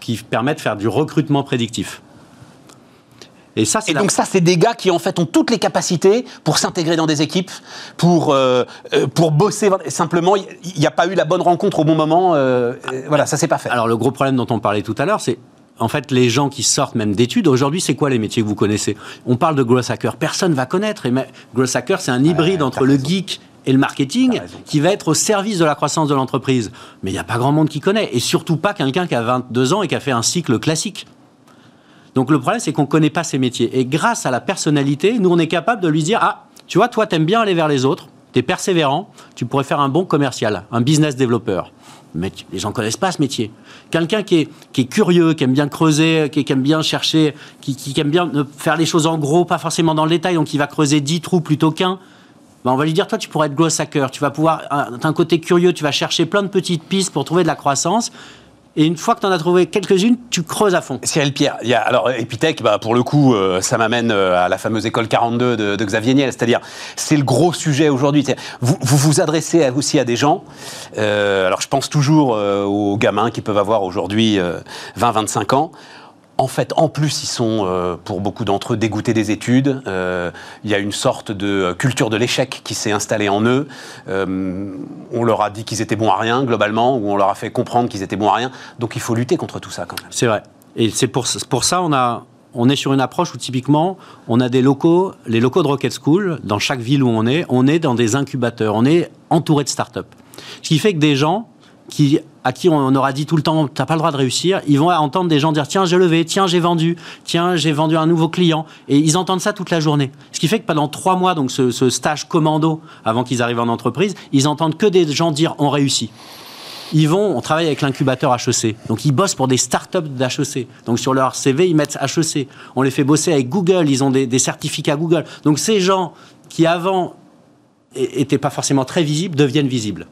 S3: qui permet de faire du recrutement prédictif. Et ça, c'est
S1: Et
S3: la-
S1: donc ça, c'est des gars qui en fait ont toutes les capacités pour s'intégrer dans des équipes, pour euh, euh, pour bosser. Simplement, il n'y a pas eu la bonne rencontre au bon moment. euh, voilà, ça s'est pas fait.
S3: Alors le gros problème dont on parlait tout à l'heure, c'est en fait les gens qui sortent même d'études. Aujourd'hui, c'est quoi les métiers que vous connaissez? On parle de growth hacker. Personne va connaître. Et mais growth hacker, c'est un hybride entre le geek et le marketing qui va être au service de la croissance de l'entreprise. Mais il n'y a pas grand monde qui connaît. Et surtout pas quelqu'un qui a 22 ans et qui a fait un cycle classique. Donc le problème, c'est qu'on ne connaît pas ces métiers. Et grâce à la personnalité, nous, on est capable de lui dire, ah, tu vois, toi, t'aimes bien aller vers les autres, t'es persévérant, tu pourrais faire un bon commercial, un business développeur. Mais les gens connaissent pas ce métier. Quelqu'un qui est, curieux, qui aime bien creuser, qui, aime bien chercher, qui, aime bien faire les choses en gros, pas forcément dans le détail, donc il va creuser 10 trous plutôt qu'un. Ben, on va lui dire, toi, tu pourrais être growth hacker. Tu vas pouvoir, t'as un côté curieux, tu vas chercher plein de petites pistes pour trouver de la croissance. Et une fois que tu en as trouvé quelques-unes, tu creuses à fond.
S1: Cyril Pierre, il y a, alors Epitech, bah, pour le coup, euh, ça m'amène euh, à la fameuse école 42 de, de Xavier Niel, c'est-à-dire c'est le gros sujet aujourd'hui. Vous, vous adressez aussi à des gens, euh, alors je pense toujours aux gamins qui peuvent avoir aujourd'hui 20-25 ans. En fait, en plus, ils sont, euh, pour beaucoup d'entre eux, dégoûtés des études. Euh, Il y a une sorte de euh, culture de l'échec qui s'est installée en eux. On leur a dit qu'ils étaient bons à rien, globalement, ou on leur a fait comprendre qu'ils étaient bons à rien. Donc il faut lutter contre tout ça, quand même.
S3: C'est vrai. Et c'est pour, pour ça on a on est sur une approche où typiquement on a des locaux, les locaux de Rocket School dans chaque ville où on est, on est dans des incubateurs, on est entouré de start-up. Ce qui fait que des gens à qui on aura dit tout le temps t'as pas le droit de réussir, ils vont entendre des gens dire tiens j'ai levé, tiens j'ai vendu, tiens j'ai vendu un nouveau client et ils entendent ça toute la journée. Ce qui fait que pendant trois mois donc ce, ce stage commando avant qu'ils arrivent en entreprise, ils entendent que des gens dire on réussit ils vont, on travaille avec l'incubateur HEC. Donc ils bossent pour des startups d'HEC. Donc sur leur CV, ils mettent HEC. On les fait bosser avec Google, ils ont des, des certificats Google. Donc ces gens qui avant n'étaient pas forcément très visibles deviennent visibles.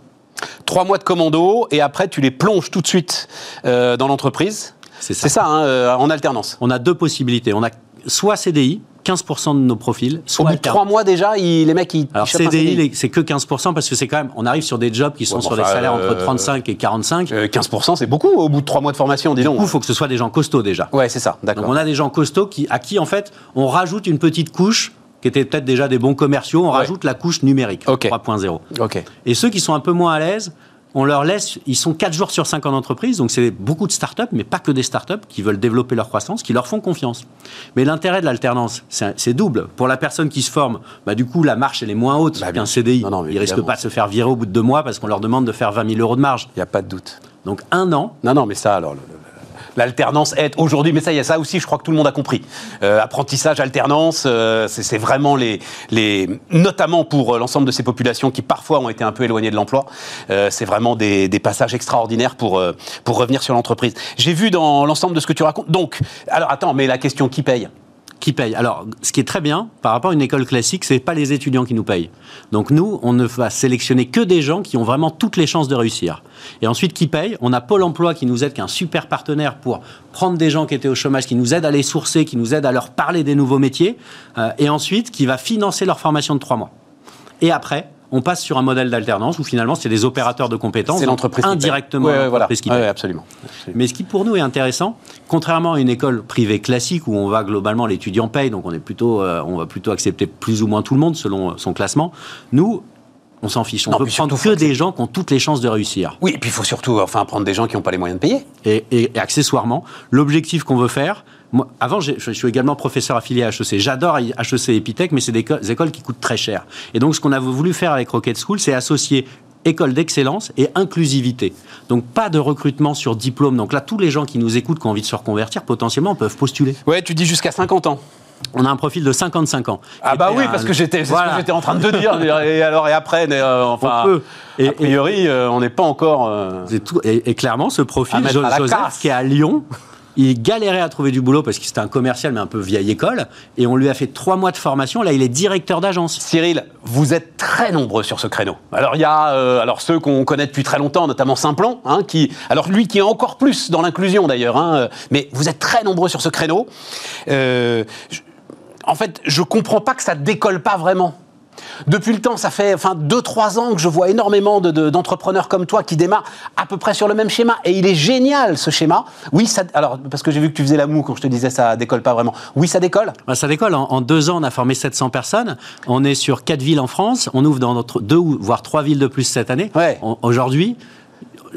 S1: Trois mois de commando et après tu les plonges tout de suite euh, dans l'entreprise.
S3: C'est ça.
S1: Ça, hein, euh, en alternance.
S3: On a deux possibilités. On a soit CDI, 15% de nos profils,
S1: Au
S3: soit
S1: bout de trois mois déjà, les mecs ils.
S3: Alors CDI, les- c'est que 15% parce que c'est quand même, on arrive sur des jobs qui sont
S1: Ouais,
S3: sur des
S1: enfin,
S3: salaires
S1: euh,
S3: entre 35 et 45.
S1: Euh, 15%, c'est beaucoup au bout de trois mois de formation, dis
S3: Du
S1: donc.
S3: coup, il faut que ce soit des gens costauds déjà.
S1: Ouais, c'est ça,
S3: Donc on a des gens costauds qui, à qui en fait on rajoute une petite couche qui était peut-être déjà des bons commerciaux, on rajoute la couche numérique
S1: Ok.
S3: 3.0.
S1: Ok.
S3: Et ceux qui sont un peu moins à l'aise, on leur laisse, ils sont 4 jours sur 5 en entreprise, donc c'est beaucoup de startups, mais pas que des startups qui veulent développer leur croissance, qui leur font confiance. Mais l'intérêt de l'alternance, c'est double. Pour la personne qui se forme, bah, du coup, la marche, elle est moins haute
S1: Bah,
S3: qu'un. CDI.
S1: Non, non,
S3: Ils risquent pas de se faire virer au bout de deux mois parce qu'on leur demande de faire 20 000 euros de marge.
S1: Il n'y a pas de doute.
S3: Donc un an,
S1: Non, non, mais ça, alors. L'alternance aide aujourd'hui, mais ça, y a ça aussi, je crois que tout le monde a compris. Euh, apprentissage, alternance, euh, c'est vraiment les, notamment pour euh, l'ensemble de ces populations qui parfois ont été un peu éloignées de l'emploi, c'est vraiment des, passages extraordinaires pour pour revenir sur l'entreprise. J'ai vu dans l'ensemble de ce que tu racontes. Donc, alors attends, mais la question qui paye?
S3: Qui paye. Alors, ce qui est très bien par rapport à une école classique, c'est pas les étudiants qui nous payent. Donc nous, on ne va sélectionner que des gens qui ont vraiment toutes les chances de réussir. Et ensuite, qui paye On a Pôle Emploi qui nous aide, qui est un super partenaire pour prendre des gens qui étaient au chômage, qui nous aide à les sourcer, qui nous aide à leur parler des nouveaux métiers, euh, et ensuite qui va financer leur formation de trois mois. Et après, on passe sur un modèle d'alternance où finalement c'est des opérateurs de compétences,
S1: C'est l'entreprise
S3: indirectement
S1: Ouais, ouais, voilà.
S3: l'entreprise qui
S1: Ouais, ouais, absolument.
S3: Mais ce qui pour nous est intéressant, contrairement à une école privée classique où on va globalement l'étudiant paye, donc on est plutôt, euh, on va plutôt accepter plus ou moins tout le monde selon son classement. Nous, on s'en fiche. On
S1: Non,
S3: peut prendre
S1: surtout,
S3: que des gens qui ont toutes les chances de réussir.
S1: Oui, et puis il faut surtout enfin, prendre des gens qui n'ont pas les moyens de payer.
S3: Et, et- et accessoirement, l'objectif qu'on veut faire. Moi, avant, je suis également professeur affilié à HEC. J'adore HEC et Epitech, mais c'est des, co- des écoles qui coûtent très cher. Et donc, ce qu'on a voulu faire avec Rocket School, c'est associer école d'excellence et inclusivité. Donc, pas de recrutement sur diplôme. Donc là, tous les gens qui nous écoutent, qui ont envie de se reconvertir, potentiellement, peuvent postuler.
S1: Ouais, tu dis jusqu'à 50 ans.
S3: On a un profil de 55 ans.
S1: Ah bah oui,
S3: un-
S1: parce que j'étais, c'est ce
S3: voilà.
S1: que j'étais en train de te dire. (laughs) et alors et après, mais, euh, enfin,
S3: On peut. Et-
S1: a priori, euh, on n'est pas encore. euh,
S3: tout- et, clairement, ce profil, Joseph, qui est à Lyon, il galérait à trouver du boulot parce que c'était un commercial, mais un peu vieille école. Et on lui a fait trois mois de formation. Là, il est directeur d'agence.
S1: Cyril, vous êtes très nombreux sur ce créneau. Alors il y a euh, alors ceux qu'on connaît depuis très longtemps, notamment Simplon, hein, qui alors lui qui est encore plus dans l'inclusion d'ailleurs. hein, euh, mais vous êtes très nombreux sur ce créneau. Euh, en fait, je comprends pas que ça décolle pas vraiment. Depuis le temps, ça fait enfin 2-3 ans que je vois énormément de- de- d'entrepreneurs comme toi qui démarrent à peu près sur le même schéma. Et il est génial ce schéma. Oui, ça, alors parce que j'ai vu que tu faisais la moue quand je te disais ça décolle pas vraiment. Oui, ça décolle.
S3: Bah, ça décolle. En, en deux ans, on a formé 700 personnes. On est sur quatre villes en France. On ouvre dans notre deux ou voire trois villes de plus cette année.
S1: Ouais.
S3: Aujourd'hui,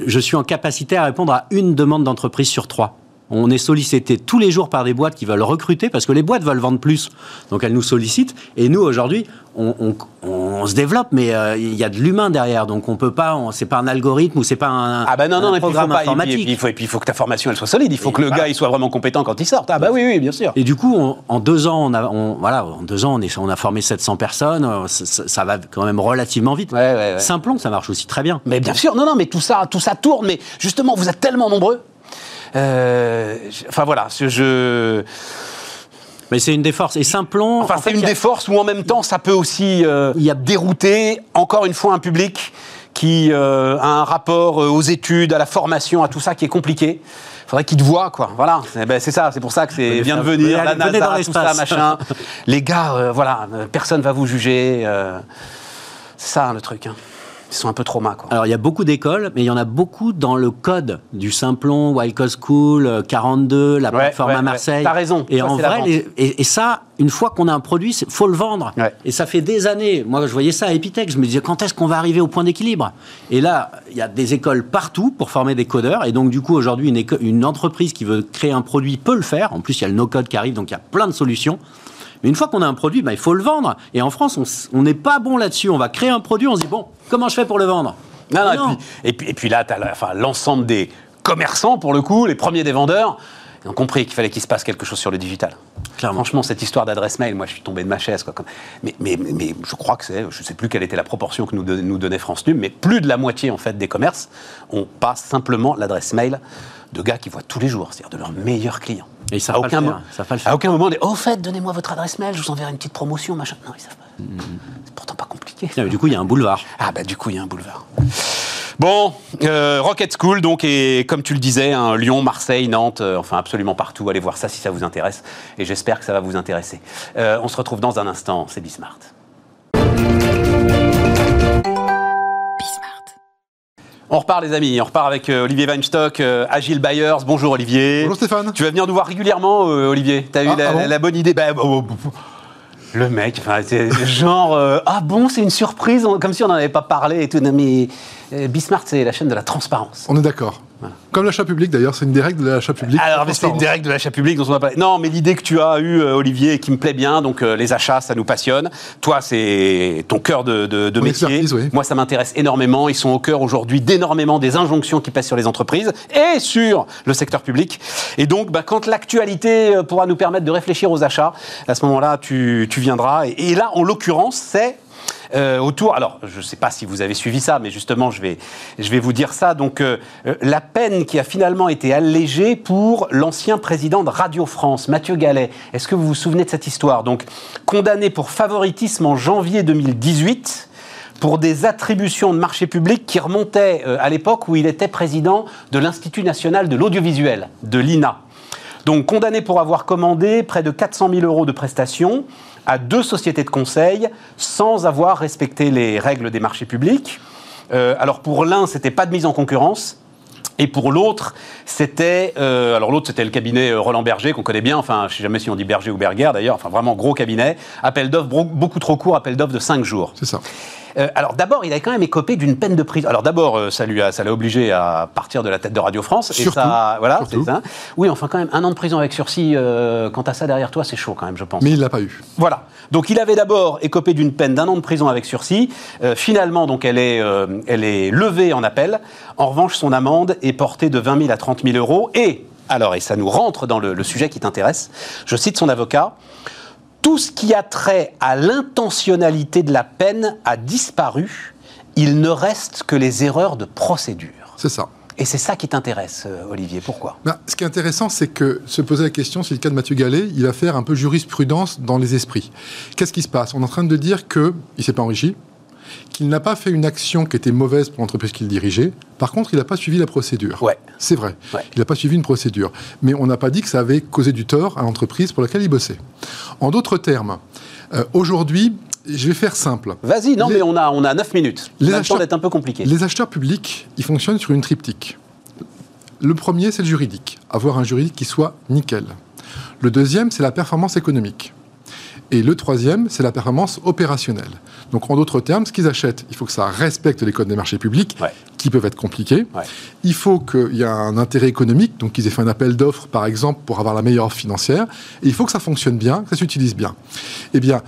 S3: je suis en capacité à répondre à une demande d'entreprise sur trois. On est sollicité tous les jours par des boîtes qui veulent recruter parce que les boîtes veulent vendre plus. Donc elles nous sollicitent. Et nous, aujourd'hui, on, on- on se développe, mais euh, il y a de l'humain derrière. Donc on peut pas, c'est pas un algorithme ou c'est pas un,
S1: Ah bah non,
S3: un
S1: non, faut
S3: programme
S1: pas,
S3: informatique.
S1: et puis il faut, et puis il faut que ta formation elle soit solide. Il faut
S3: Et
S1: que le
S3: voilà.
S1: gars il soit vraiment compétent quand il sort. Ah bah oui, oui, bien sûr.
S3: Et du coup, on- en deux ans, on a, voilà, en deux ans, on, est, on a formé 700 personnes. euh, Ça, ça- ça va quand même relativement vite.
S1: Ouais, ouais, ouais.
S3: Simplon, ça marche aussi très bien.
S1: Mais bien sûr, non, non, mais tout ça, tout ça tourne. Mais justement, vous êtes tellement nombreux. Euh, enfin voilà, je-.
S3: Mais c'est une des forces. Et Simplon,
S1: Enfin,
S3: en
S1: c'est une
S3: a-
S1: des forces où en même temps, ça peut aussi euh,
S3: Il y a-
S1: dérouter encore une fois un public qui euh, a un rapport euh, aux études, à la formation, à tout ça qui est compliqué. Faudrait qu'il te voie, quoi. Voilà, Eh ben, c'est ça, c'est pour ça que c'est vient de venir, la NASA,
S3: dans
S1: tout ça, machin. (laughs) Les gars, euh, voilà, personne va vous juger. c'est ça le truc. hein. Ils sont un peu traumas, quoi.
S3: Alors, il y a beaucoup d'écoles, mais il y en a beaucoup dans le code du Simplon, Wild School, euh, 42, la
S1: Ouais,
S3: plateforme
S1: ouais,
S3: à. Marseille.
S1: T'as raison,
S3: Et
S1: ça,
S3: en
S1: la
S3: vrai, les- et, et ça, une fois qu'on a un produit, il faut le vendre. Et ça fait des années. Moi, je voyais ça à Epitech. Je me disais, quand est-ce qu'on va arriver au point d'équilibre? Et là, il y a des écoles partout pour former des codeurs. Et donc, du coup, aujourd'hui, une entreprise qui veut créer un produit peut le faire. En plus, il y a le no-code qui arrive, donc il y a plein de solutions. Mais une fois qu'on a un produit, bah, il faut le vendre. Et en France, on n'est pas bon là-dessus. On va créer un produit, on se dit, bon, comment je fais pour le vendre?
S1: Non, non,
S3: Mais
S1: et, puis, et, puis, et puis là, tu as enfin, l'ensemble des commerçants, pour le coup, les premiers des vendeurs, ils ont compris qu'il fallait qu'il se passe quelque chose sur le digital.
S3: Clairement.
S1: Franchement, cette histoire d'adresse mail, moi, je suis tombé de ma chaise. Quoi, mais, mais, mais, mais je crois que c'est, je ne sais plus quelle était la proportion que nous, don- nous donnait France Num, mais plus de la moitié, en fait, des commerces, on passe simplement l'adresse mail de gars qui voient tous les jours, c'est-à-dire de leurs meilleurs clients.
S3: Et ils savent
S1: à
S3: pas le
S1: aucun,
S3: faire, ils savent pas le
S1: à
S3: faire.
S1: aucun moment, au fait, donnez-moi votre adresse mail, je vous enverrai une petite promotion, machin. Non, ils savent pas. C'est pourtant pas compliqué.
S3: Mais Du coup, il y a un boulevard.
S1: Ah bah du coup il y a un boulevard. Bon, euh, Rocket School, donc, et comme tu le disais, hein, Lyon, Marseille, Nantes, euh, enfin absolument partout. Allez voir ça si ça vous intéresse. Et j'espère que ça va vous intéresser. Euh, on se retrouve dans un instant, c'est Bismart. On repart les amis, on repart avec euh, Olivier Weinstock, euh, Agile Buyers. Bonjour Olivier.
S4: Bonjour Stéphane.
S1: Tu vas venir nous voir régulièrement, euh, Olivier. T'as eu
S4: Ah,
S1: la,
S4: ah bon
S1: la- la bonne idée Bah, bah, bah, bah, Le mec, enfin, (laughs) genre, euh, ah bon, c'est une surprise, comme si on n'en avait pas parlé et tout. Non, mais euh, Bismart, c'est la chaîne de la transparence.
S4: On est d'accord. Comme l'achat public d'ailleurs, c'est une des règles de l'achat public.
S1: Alors, mais c'est une des règles de l'achat public dont on va parler. Non, mais l'idée que tu as eue, euh, Olivier, et qui me plaît bien, donc euh, les achats, ça nous passionne. Toi, c'est ton cœur de, de- de
S4: Mon
S1: métier.
S4: oui.
S1: Moi, ça m'intéresse énormément. Ils sont au cœur aujourd'hui d'énormément des injonctions qui pèsent sur les entreprises et sur le secteur public. Et donc, bah, quand l'actualité euh, pourra nous permettre de réfléchir aux achats, à ce moment-là, tu, tu viendras. Et, et là, en l'occurrence, c'est euh, autour. Alors, je ne sais pas si vous avez suivi ça, mais justement, je vais, je vous dire ça. Donc, euh, euh, la peine qui a finalement été allégée pour l'ancien président de Radio France, Mathieu Gallet. Est-ce que vous vous souvenez de cette histoire? Donc, condamné pour favoritisme en janvier 2018 pour des attributions de marché public qui remontaient à l'époque où il était président de l'Institut national de l'audiovisuel, de l'INA. Donc condamné pour avoir commandé près de 400 000 euros de prestations à deux sociétés de conseil sans avoir respecté les règles des marchés publics. Euh, alors pour l'un, c'était pas de mise en concurrence. Et pour l'autre, c'était euh, alors l'autre c'était le cabinet euh, Roland Berger qu'on connaît bien. Enfin, je sais jamais si on dit Berger ou Berger d'ailleurs. Enfin, vraiment gros cabinet. Appel d'offres beaucoup trop court. Appel d'offres de 5 jours.
S4: C'est ça.
S1: Euh, alors d'abord, il a quand même écopé d'une peine de prison. Alors d'abord, euh, ça lui a, ça l'a obligé à partir de la tête de Radio France.
S4: Surtout,
S1: et ça, voilà, c'est ça. Oui, enfin quand même un an de prison avec sursis. euh, quant à ça derrière toi, c'est chaud quand même, je pense.
S4: Mais il l'a pas eu.
S1: Voilà. Donc il avait d'abord écopé d'une peine d'un an de prison avec sursis. Euh, finalement, donc elle est, elle est levée en appel. En revanche, son amende est portée de 20 000 à 30 000 euros. Et alors, et ça nous rentre dans le, le sujet qui t'intéresse. Je cite son avocat. Tout ce qui a trait à l'intentionnalité de la peine a disparu. Il ne reste que les erreurs de procédure.
S4: C'est ça.
S1: Et c'est ça qui t'intéresse, euh, Olivier. Pourquoi?
S4: Ben, ce qui est intéressant, c'est que se poser la question, c'est le cas de Mathieu Gallet, il va faire un peu jurisprudence dans les esprits. Qu'est-ce qui se passe? On est en train de dire qu'il ne s'est pas enrichi, qu'il n'a pas fait une action qui était mauvaise pour l'entreprise qu'il dirigeait. Par contre, il n'a pas suivi la procédure.
S1: Ouais.
S4: C'est vrai.
S1: Ouais.
S4: Il n'a pas suivi une procédure. Mais on n'a pas dit que ça avait causé du tort à l'entreprise pour laquelle il bossait. En d'autres termes, euh, aujourd'hui, je vais faire simple.
S1: Vas-y, non,
S4: Les-
S1: mais on a, on a 9 minutes.
S4: Les acheteurs-
S1: d'être un peu compliqué.
S4: Les acheteurs publics, ils fonctionnent sur une triptyque. Le premier, c'est le juridique. Avoir un juridique qui soit nickel. Le deuxième, c'est la performance économique. Et le troisième, c'est la performance opérationnelle. Donc, en d'autres termes, ce qu'ils achètent, il faut que ça respecte les codes des marchés publics,
S1: Ouais.
S4: qui peuvent être compliqués.
S1: Ouais.
S4: Il faut qu'il y ait un intérêt économique, donc qu'ils aient fait un appel d'offres, par exemple, pour avoir la meilleure offre financière. Et il faut que ça fonctionne bien, que ça s'utilise bien. Eh bien,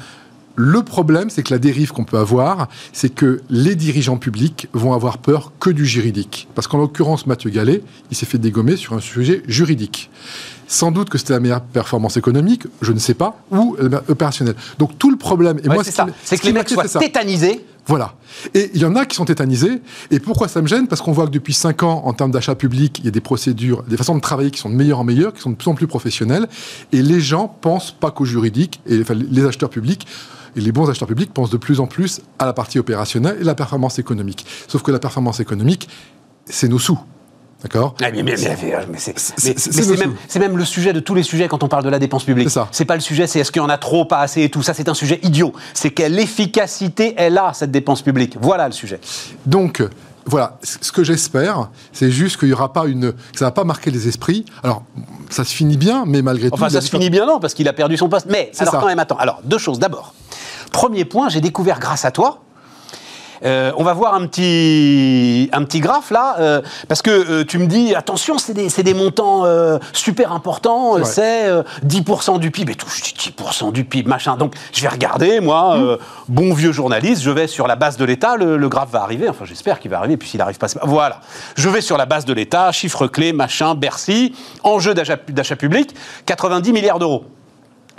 S4: le problème, c'est que la dérive qu'on peut avoir, c'est que les dirigeants publics vont avoir peur que du juridique. Parce qu'en l'occurrence, Mathieu Gallet, il s'est fait dégommer sur un sujet juridique. Sans doute que c'était la meilleure performance économique, je ne sais pas, ou euh, opérationnelle. Donc tout le problème, et
S1: Ouais,
S4: moi,
S1: c'est
S4: ce
S1: C'est
S4: ce
S1: que les mecs soient tétanisés.
S4: Voilà. Et il y en a qui sont tétanisés. Et pourquoi ça me gêne? Parce qu'on voit que depuis 5 ans, en termes d'achat public, il y a des procédures, des façons de travailler qui sont de meilleure en meilleure, qui sont de plus en plus professionnelles. Et les gens pensent pas qu'au juridique, et enfin, les acheteurs publics, et les bons acheteurs publics pensent de plus en plus à la partie opérationnelle et la performance économique. Sauf que la performance économique, c'est nos sous. D'accord
S1: Ah, mais, mais- mais- mais c'est- même, le sujet de tous les sujets quand on parle de la dépense publique.
S4: C'est ça.
S1: C'est pas le sujet, c'est est-ce qu'il y en a trop, pas assez et tout. Ça, c'est un sujet idiot. C'est quelle efficacité elle a, cette dépense publique. Voilà le sujet.
S4: Donc, voilà, ce que j'espère, c'est juste qu'il n'y aura pas une. que ça va pas marquer les esprits. Alors, ça se finit bien, mais malgré tout.
S1: Enfin,
S4: y
S1: ça se finit bien, non, parce qu'il a perdu son poste. Mais, alors
S4: ça.
S1: quand même, attends. Alors, deux choses. D'abord, premier point, j'ai découvert grâce à toi. Euh, on va voir un petit, un petit graphe là, euh, parce que euh, tu me dis, attention, c'est des, c'est des montants super importants,
S4: C'est
S1: c'est euh, 10% du PIB, et tout, je dis 10% du PIB, machin. Donc je vais regarder, moi, euh, bon vieux journaliste, je vais sur la base de l'État, le, le graphe va arriver, enfin j'espère qu'il va arriver, puis s'il n'arrive pas. Voilà, je vais sur la base de l'État, chiffre clé, machin, Bercy, enjeu d'achat public, 90 milliards d'euros.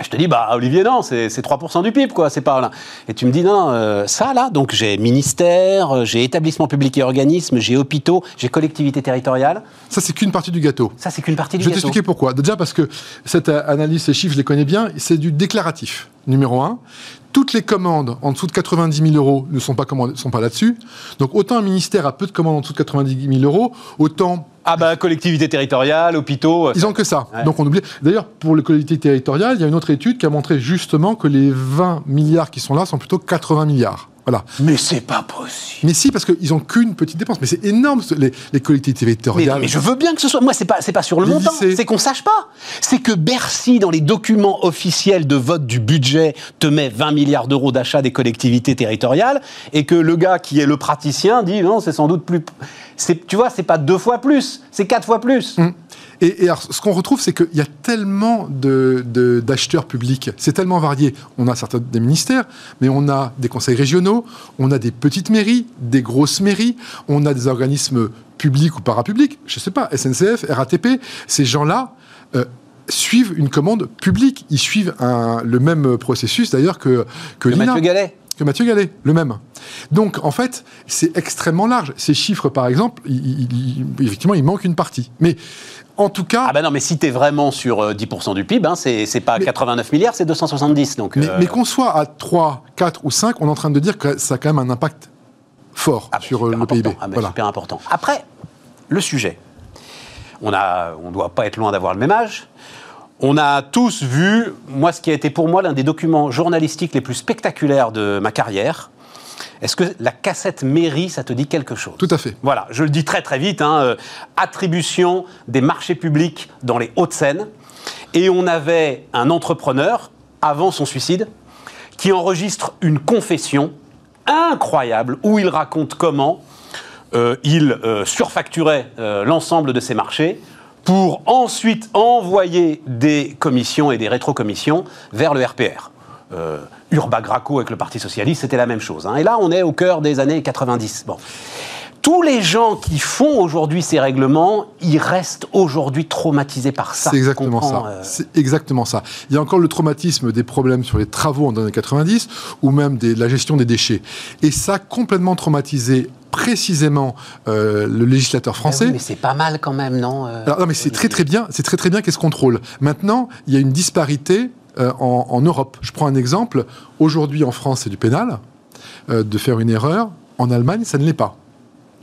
S1: Je te dis, bah Olivier, non, c'est c'est 3% du PIB, quoi, c'est pas là. Et tu me dis, non, euh, ça là, donc j'ai ministère, euh, j'ai établissement public et organisme, j'ai hôpitaux, j'ai collectivité territoriale.
S4: Ça, c'est qu'une partie du gâteau.
S1: Ça, c'est qu'une partie du
S4: Je vais
S1: gâteau.
S4: t'expliquer pourquoi. Déjà parce que cette analyse, ces chiffres, je les connais bien, c'est du déclaratif. Numéro un, toutes les commandes en dessous de 90 000 euros ne sont pas, commandées- sont pas là-dessus. Donc autant un ministère a peu de commandes en dessous de 90 000 euros, autant
S1: Ah bah collectivité territoriale, hôpitaux. euh,
S4: ils ont que ça.
S1: Ouais.
S4: Donc on oublie. D'ailleurs, pour les collectivités territoriales, il y a une autre étude qui a montré justement que les 20 milliards qui sont là sont plutôt 80 milliards. Voilà.
S1: Mais c'est pas possible.
S4: Mais si, parce qu'ils ont qu'une petite dépense. Mais c'est énorme, les, les collectivités territoriales.
S1: mais je veux bien que ce soit. Moi, c'est pas, c'est pas sur le
S4: Les
S1: montant. C'est qu'on sache pas. C'est que Bercy, dans les documents officiels de vote du budget, te met 20 milliards d'euros d'achat des collectivités territoriales, et que le gars qui est le praticien dit non, c'est sans doute plus. Tu vois, c'est pas deux fois plus, c'est quatre fois plus.
S4: Hum. Et, et alors, ce qu'on retrouve, c'est qu'il y a tellement de- de- d'acheteurs publics, c'est tellement varié. On a certains des ministères, mais on a des conseils régionaux, on a des petites mairies, des grosses mairies, on a des organismes publics ou parapublics, je ne sais pas, SNCF, RATP. Ces gens-là euh, suivent une commande publique. Ils suivent un- le même processus d'ailleurs que, que
S1: Mathieu Gallet.
S4: que Mathieu Gallet, le même. Donc, en fait, c'est extrêmement large. Ces chiffres, par exemple, il- il- il- effectivement, il manque une partie. Mais en tout cas,
S1: Ah bah non, mais si t'es vraiment sur euh, 10% du PIB, hein, c'est, c'est pas
S4: Mais-
S1: 89 milliards, c'est 270. Donc,
S4: mais,
S1: euh,
S4: mais qu'on soit à 3, 4 ou 5, on est en train de dire que ça a quand même un impact fort
S1: Ah bah,
S4: sur euh, le PIB.
S1: Ah
S4: voilà.
S1: super important. Après, le sujet. on ne doit pas être loin d'avoir le même âge. On a tous vu, moi, ce qui a été pour moi l'un des documents journalistiques les plus spectaculaires de ma carrière. Est-ce que la cassette mairie, ça te dit quelque chose?
S4: Tout à fait.
S1: Voilà, je le dis très très vite. Hein, euh, attribution des marchés publics dans les Hauts-de-Seine. Et on avait un entrepreneur, avant son suicide, qui enregistre une confession incroyable où il raconte comment euh, il euh, surfacturait l'ensemble de ses marchés pour ensuite envoyer des commissions et des rétrocommissions vers le RPR. Euh, Urba Graco avec le Parti Socialiste, c'était la même chose. Hein. Et là, on est au cœur des années 90. Bon. Tous les gens qui font aujourd'hui ces règlements, ils restent aujourd'hui traumatisés par ça.
S4: C'est exactement ça.
S1: Euh,
S4: C'est exactement ça. Il y a encore le traumatisme des problèmes sur les travaux en années 90 ou même de la gestion des déchets. Et ça, complètement traumatisé précisément euh, le législateur
S1: Ah
S4: français.
S1: oui, mais c'est pas mal quand même, non euh,
S4: Alors, non, mais c'est très très bien, c'est très très bien qu'est-ce contrôle. Maintenant, il y a une disparité euh, en, Europe. Je prends un exemple. Aujourd'hui, en France, c'est du pénal euh, de faire une erreur. En Allemagne, ça ne l'est pas.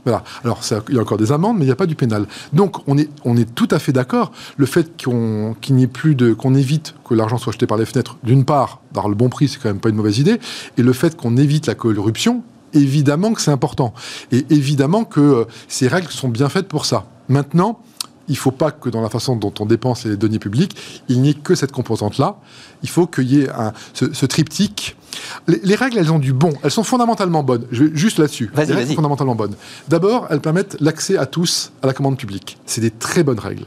S4: Voilà. Alors, il y a encore des amendes, mais il n'y a pas du pénal. Donc, on est, on est tout à fait d'accord. Le fait qu'on, qu'il n'y ait plus de, qu'on évite que l'argent soit jeté par les fenêtres, d'une part, dans le bon prix, c'est quand même pas une mauvaise idée. Et le fait qu'on évite la corruption, évidemment que c'est important. Et évidemment que euh, ces règles sont bien faites pour ça. Maintenant, il ne faut pas que dans la façon dont on dépense les deniers publics, il n'y ait que cette composante-là. Il faut qu'il y ait un, ce, ce triptyque. Les, les règles, elles ont du bon. Elles sont fondamentalement bonnes. Je vais juste là-dessus. Les règles sont fondamentalement bonnes. D'abord, elles permettent l'accès à tous à la commande publique. C'est des très bonnes règles.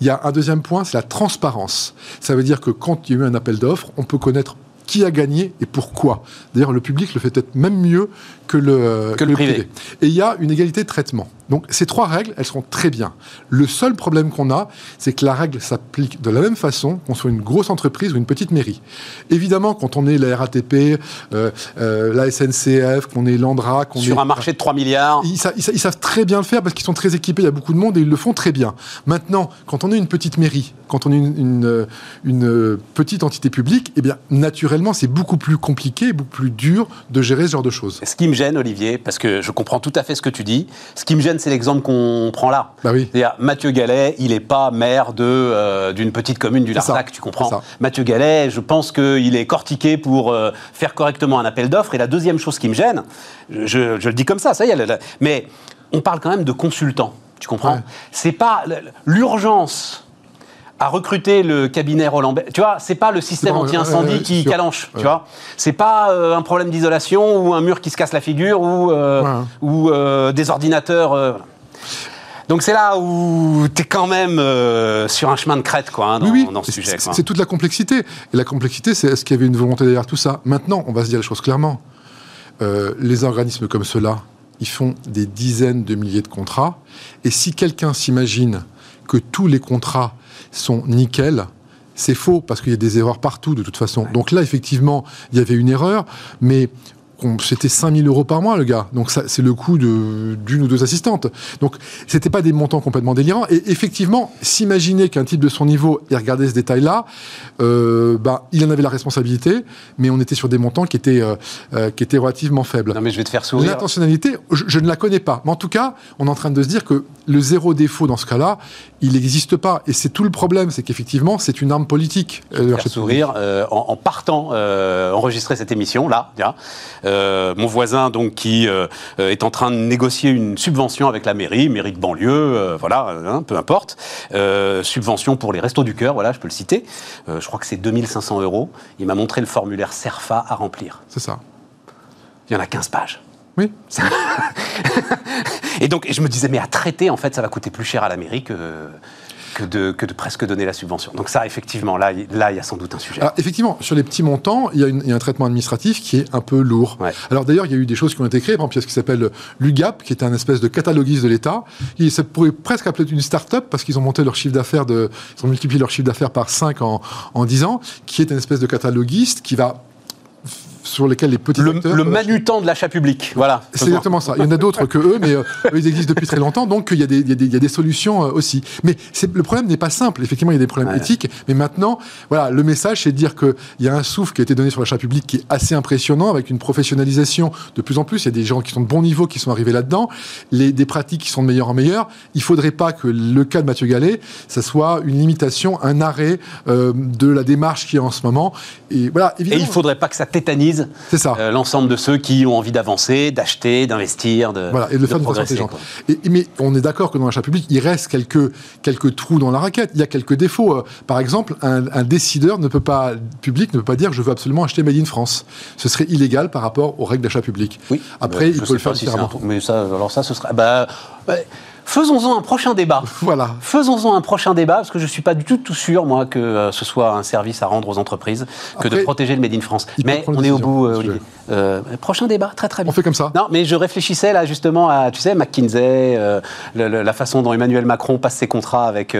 S4: Il y a un deuxième point, c'est la transparence. Ça veut dire que quand il y a eu un appel d'offres, on peut connaître qui a gagné et pourquoi. D'ailleurs, le public le fait peut-être même mieux que le,
S1: Que le privé.
S4: Et il y a une égalité de traitement. Donc ces trois règles, elles sont très bien. Le seul problème qu'on a, c'est que la règle s'applique de la même façon qu'on soit une grosse entreprise ou une petite mairie. Évidemment, quand on est la RATP, euh, euh, la SNCF, qu'on est l'Andra, qu'on est...
S1: Sur un marché de 3 milliards.
S4: Ils, sa- ils sa- ils savent très bien le faire parce qu'ils sont très équipés, il y a beaucoup de monde et ils le font très bien. Maintenant, quand on est une petite mairie, quand on est une, une, une, euh, petite entité publique, eh bien, naturellement, c'est beaucoup plus compliqué, beaucoup plus dur de gérer ce genre de choses.
S1: Ce qui me gêne, Olivier, parce que je comprends tout à fait ce que tu dis, ce qui me gêne, c'est l'exemple qu'on prend là.
S4: Bah oui.
S1: C'est-à-dire, Mathieu Gallet, il n'est pas maire de, euh, d'une petite commune du. Larzac, tu comprends. Mathieu Gallet, je pense qu'il est cortiqué pour euh, faire correctement un appel d'offres. Et la deuxième chose qui me gêne, je, je le dis comme ça, ça y est, là, là, mais on parle quand même de consultants, tu comprends
S4: Ouais.
S1: C'est pas l'urgence à recruter le cabinet Roland Berger. Tu vois, c'est pas le système anti-incendie
S4: ouais, ouais,
S1: qui
S4: sûr.
S1: calanche, tu
S4: Ouais.
S1: vois. C'est pas euh, un problème d'isolation ou un mur qui se casse la figure ou, euh,
S4: Ouais.
S1: ou euh, des ordinateurs. euh. Donc c'est là où tu es quand même euh, sur un chemin de crête, quoi, hein, dans,
S4: oui, oui,
S1: dans ce sujet.
S4: c'est toute la complexité. Et la complexité, c'est est-ce qu'il y avait une volonté derrière tout ça? Maintenant, on va se dire les choses clairement. Euh, les organismes comme ceux-là, ils font des dizaines de milliers de contrats. Et si quelqu'un s'imagine que tous les contrats sont nickel, c'est faux, parce qu'il y a des erreurs partout de toute façon. Donc là, effectivement, il y avait une erreur, mais c'était 5000 euros par mois, le gars. Donc c'est le coût de- d'une ou deux assistantes. Donc c'était pas des montants complètement délirants. Et effectivement, s'imaginer qu'un type de son niveau ait regardé ce détail-là, euh, bah, il en avait la responsabilité, mais on était sur des montants qui étaient, euh, euh, qui étaient relativement faibles.
S1: Non mais je vais te faire sourire.
S4: L'intentionnalité, je, je ne la connais pas. Mais en tout cas, on est en train de se dire que le zéro défaut dans ce cas-là, il n'existe pas. Et c'est tout le problème, c'est qu'effectivement, c'est une arme politique. euh,
S1: faire sourire euh, en, en partant euh, enregistrer cette émission là. Euh, mon voisin donc qui est en train de négocier une subvention avec la mairie, mairie de banlieue, voilà, hein, peu importe. Subvention pour les restos du cœur, voilà, je peux le citer. Je crois que c'est 2500 euros. Il m'a montré le formulaire Serfa à remplir.
S4: C'est ça.
S1: Il y en a 15 pages.
S4: Oui. (laughs)
S1: Et donc, je me disais, mais à traiter, en fait, ça va coûter plus cher à la mairie que, que, de, que de presque donner la subvention. Donc ça, effectivement, là, il- là, il y a sans doute un sujet.
S4: Alors, effectivement, sur les petits montants, il y, a une- il y a un traitement administratif qui est un peu lourd.
S1: Ouais.
S4: Alors d'ailleurs, il y a eu des choses qui ont été créées, par exemple, il y a ce qui s'appelle l'UGAP, qui est un espèce de cataloguiste de l'État. Ça pourrait presque appeler une start-up, parce qu'ils ont monté leur chiffre d'affaires, de, ils ont multiplié leur chiffre d'affaires par 5 en, en 10 ans, qui est une espèce de cataloguiste qui va sur lesquels les petits
S1: Le,
S4: acteurs
S1: manutant de l'achat public, voilà.
S4: C'est exactement ça. Il y en a d'autres que eux, mais euh, eux, ils existent depuis très longtemps, donc il y a des, il y a des, il y a des solutions euh, aussi. Mais le problème n'est pas simple. Effectivement, il y a des problèmes
S1: Ouais.
S4: éthiques, mais maintenant, voilà, le message, c'est de dire qu'il y a un souffle qui a été donné sur l'achat public qui est assez impressionnant, avec une professionnalisation de plus en plus. Il y a des gens qui sont de bon niveau qui sont arrivés là-dedans, des pratiques qui sont de meilleur en meilleur. Il faudrait pas que le cas de Mathieu Gallet, ça soit une limitation, un arrêt euh, de la démarche qui est en ce moment. Et voilà,
S1: Et
S4: évidemment.
S1: il faudrait pas que ça tétanise
S4: C'est ça.
S1: euh, l'ensemble de ceux qui ont envie d'avancer, d'acheter, d'investir, de
S4: Voilà, et de le faire d'une façon intelligente. Et, mais on est d'accord que dans l'achat public, il reste quelques, quelques trous dans la raquette. Il y a quelques défauts. Euh, Par exemple, un, un décideur ne peut pas, public ne peut pas dire je veux absolument acheter Made in France. Ce serait illégal par rapport aux règles d'achat public.
S1: Oui.
S4: Après,
S1: Euh,
S4: il peut le faire
S1: si
S4: différemment.
S1: un- Mais ça, alors ça, ce serait. Bah. Faisons-en un prochain débat. (laughs)
S4: Voilà.
S1: Faisons-en un prochain débat, parce que je ne suis pas du tout, tout sûr, moi, que euh, ce soit un service à rendre aux entreprises, que de protéger le Made in France. Mais on est au bout, euh, Olivier. Euh, prochain débat, très très bien.
S4: On fait comme ça.
S1: Non, mais je réfléchissais là justement à, tu sais, McKinsey, le- le- la façon dont Emmanuel Macron passe ses contrats avec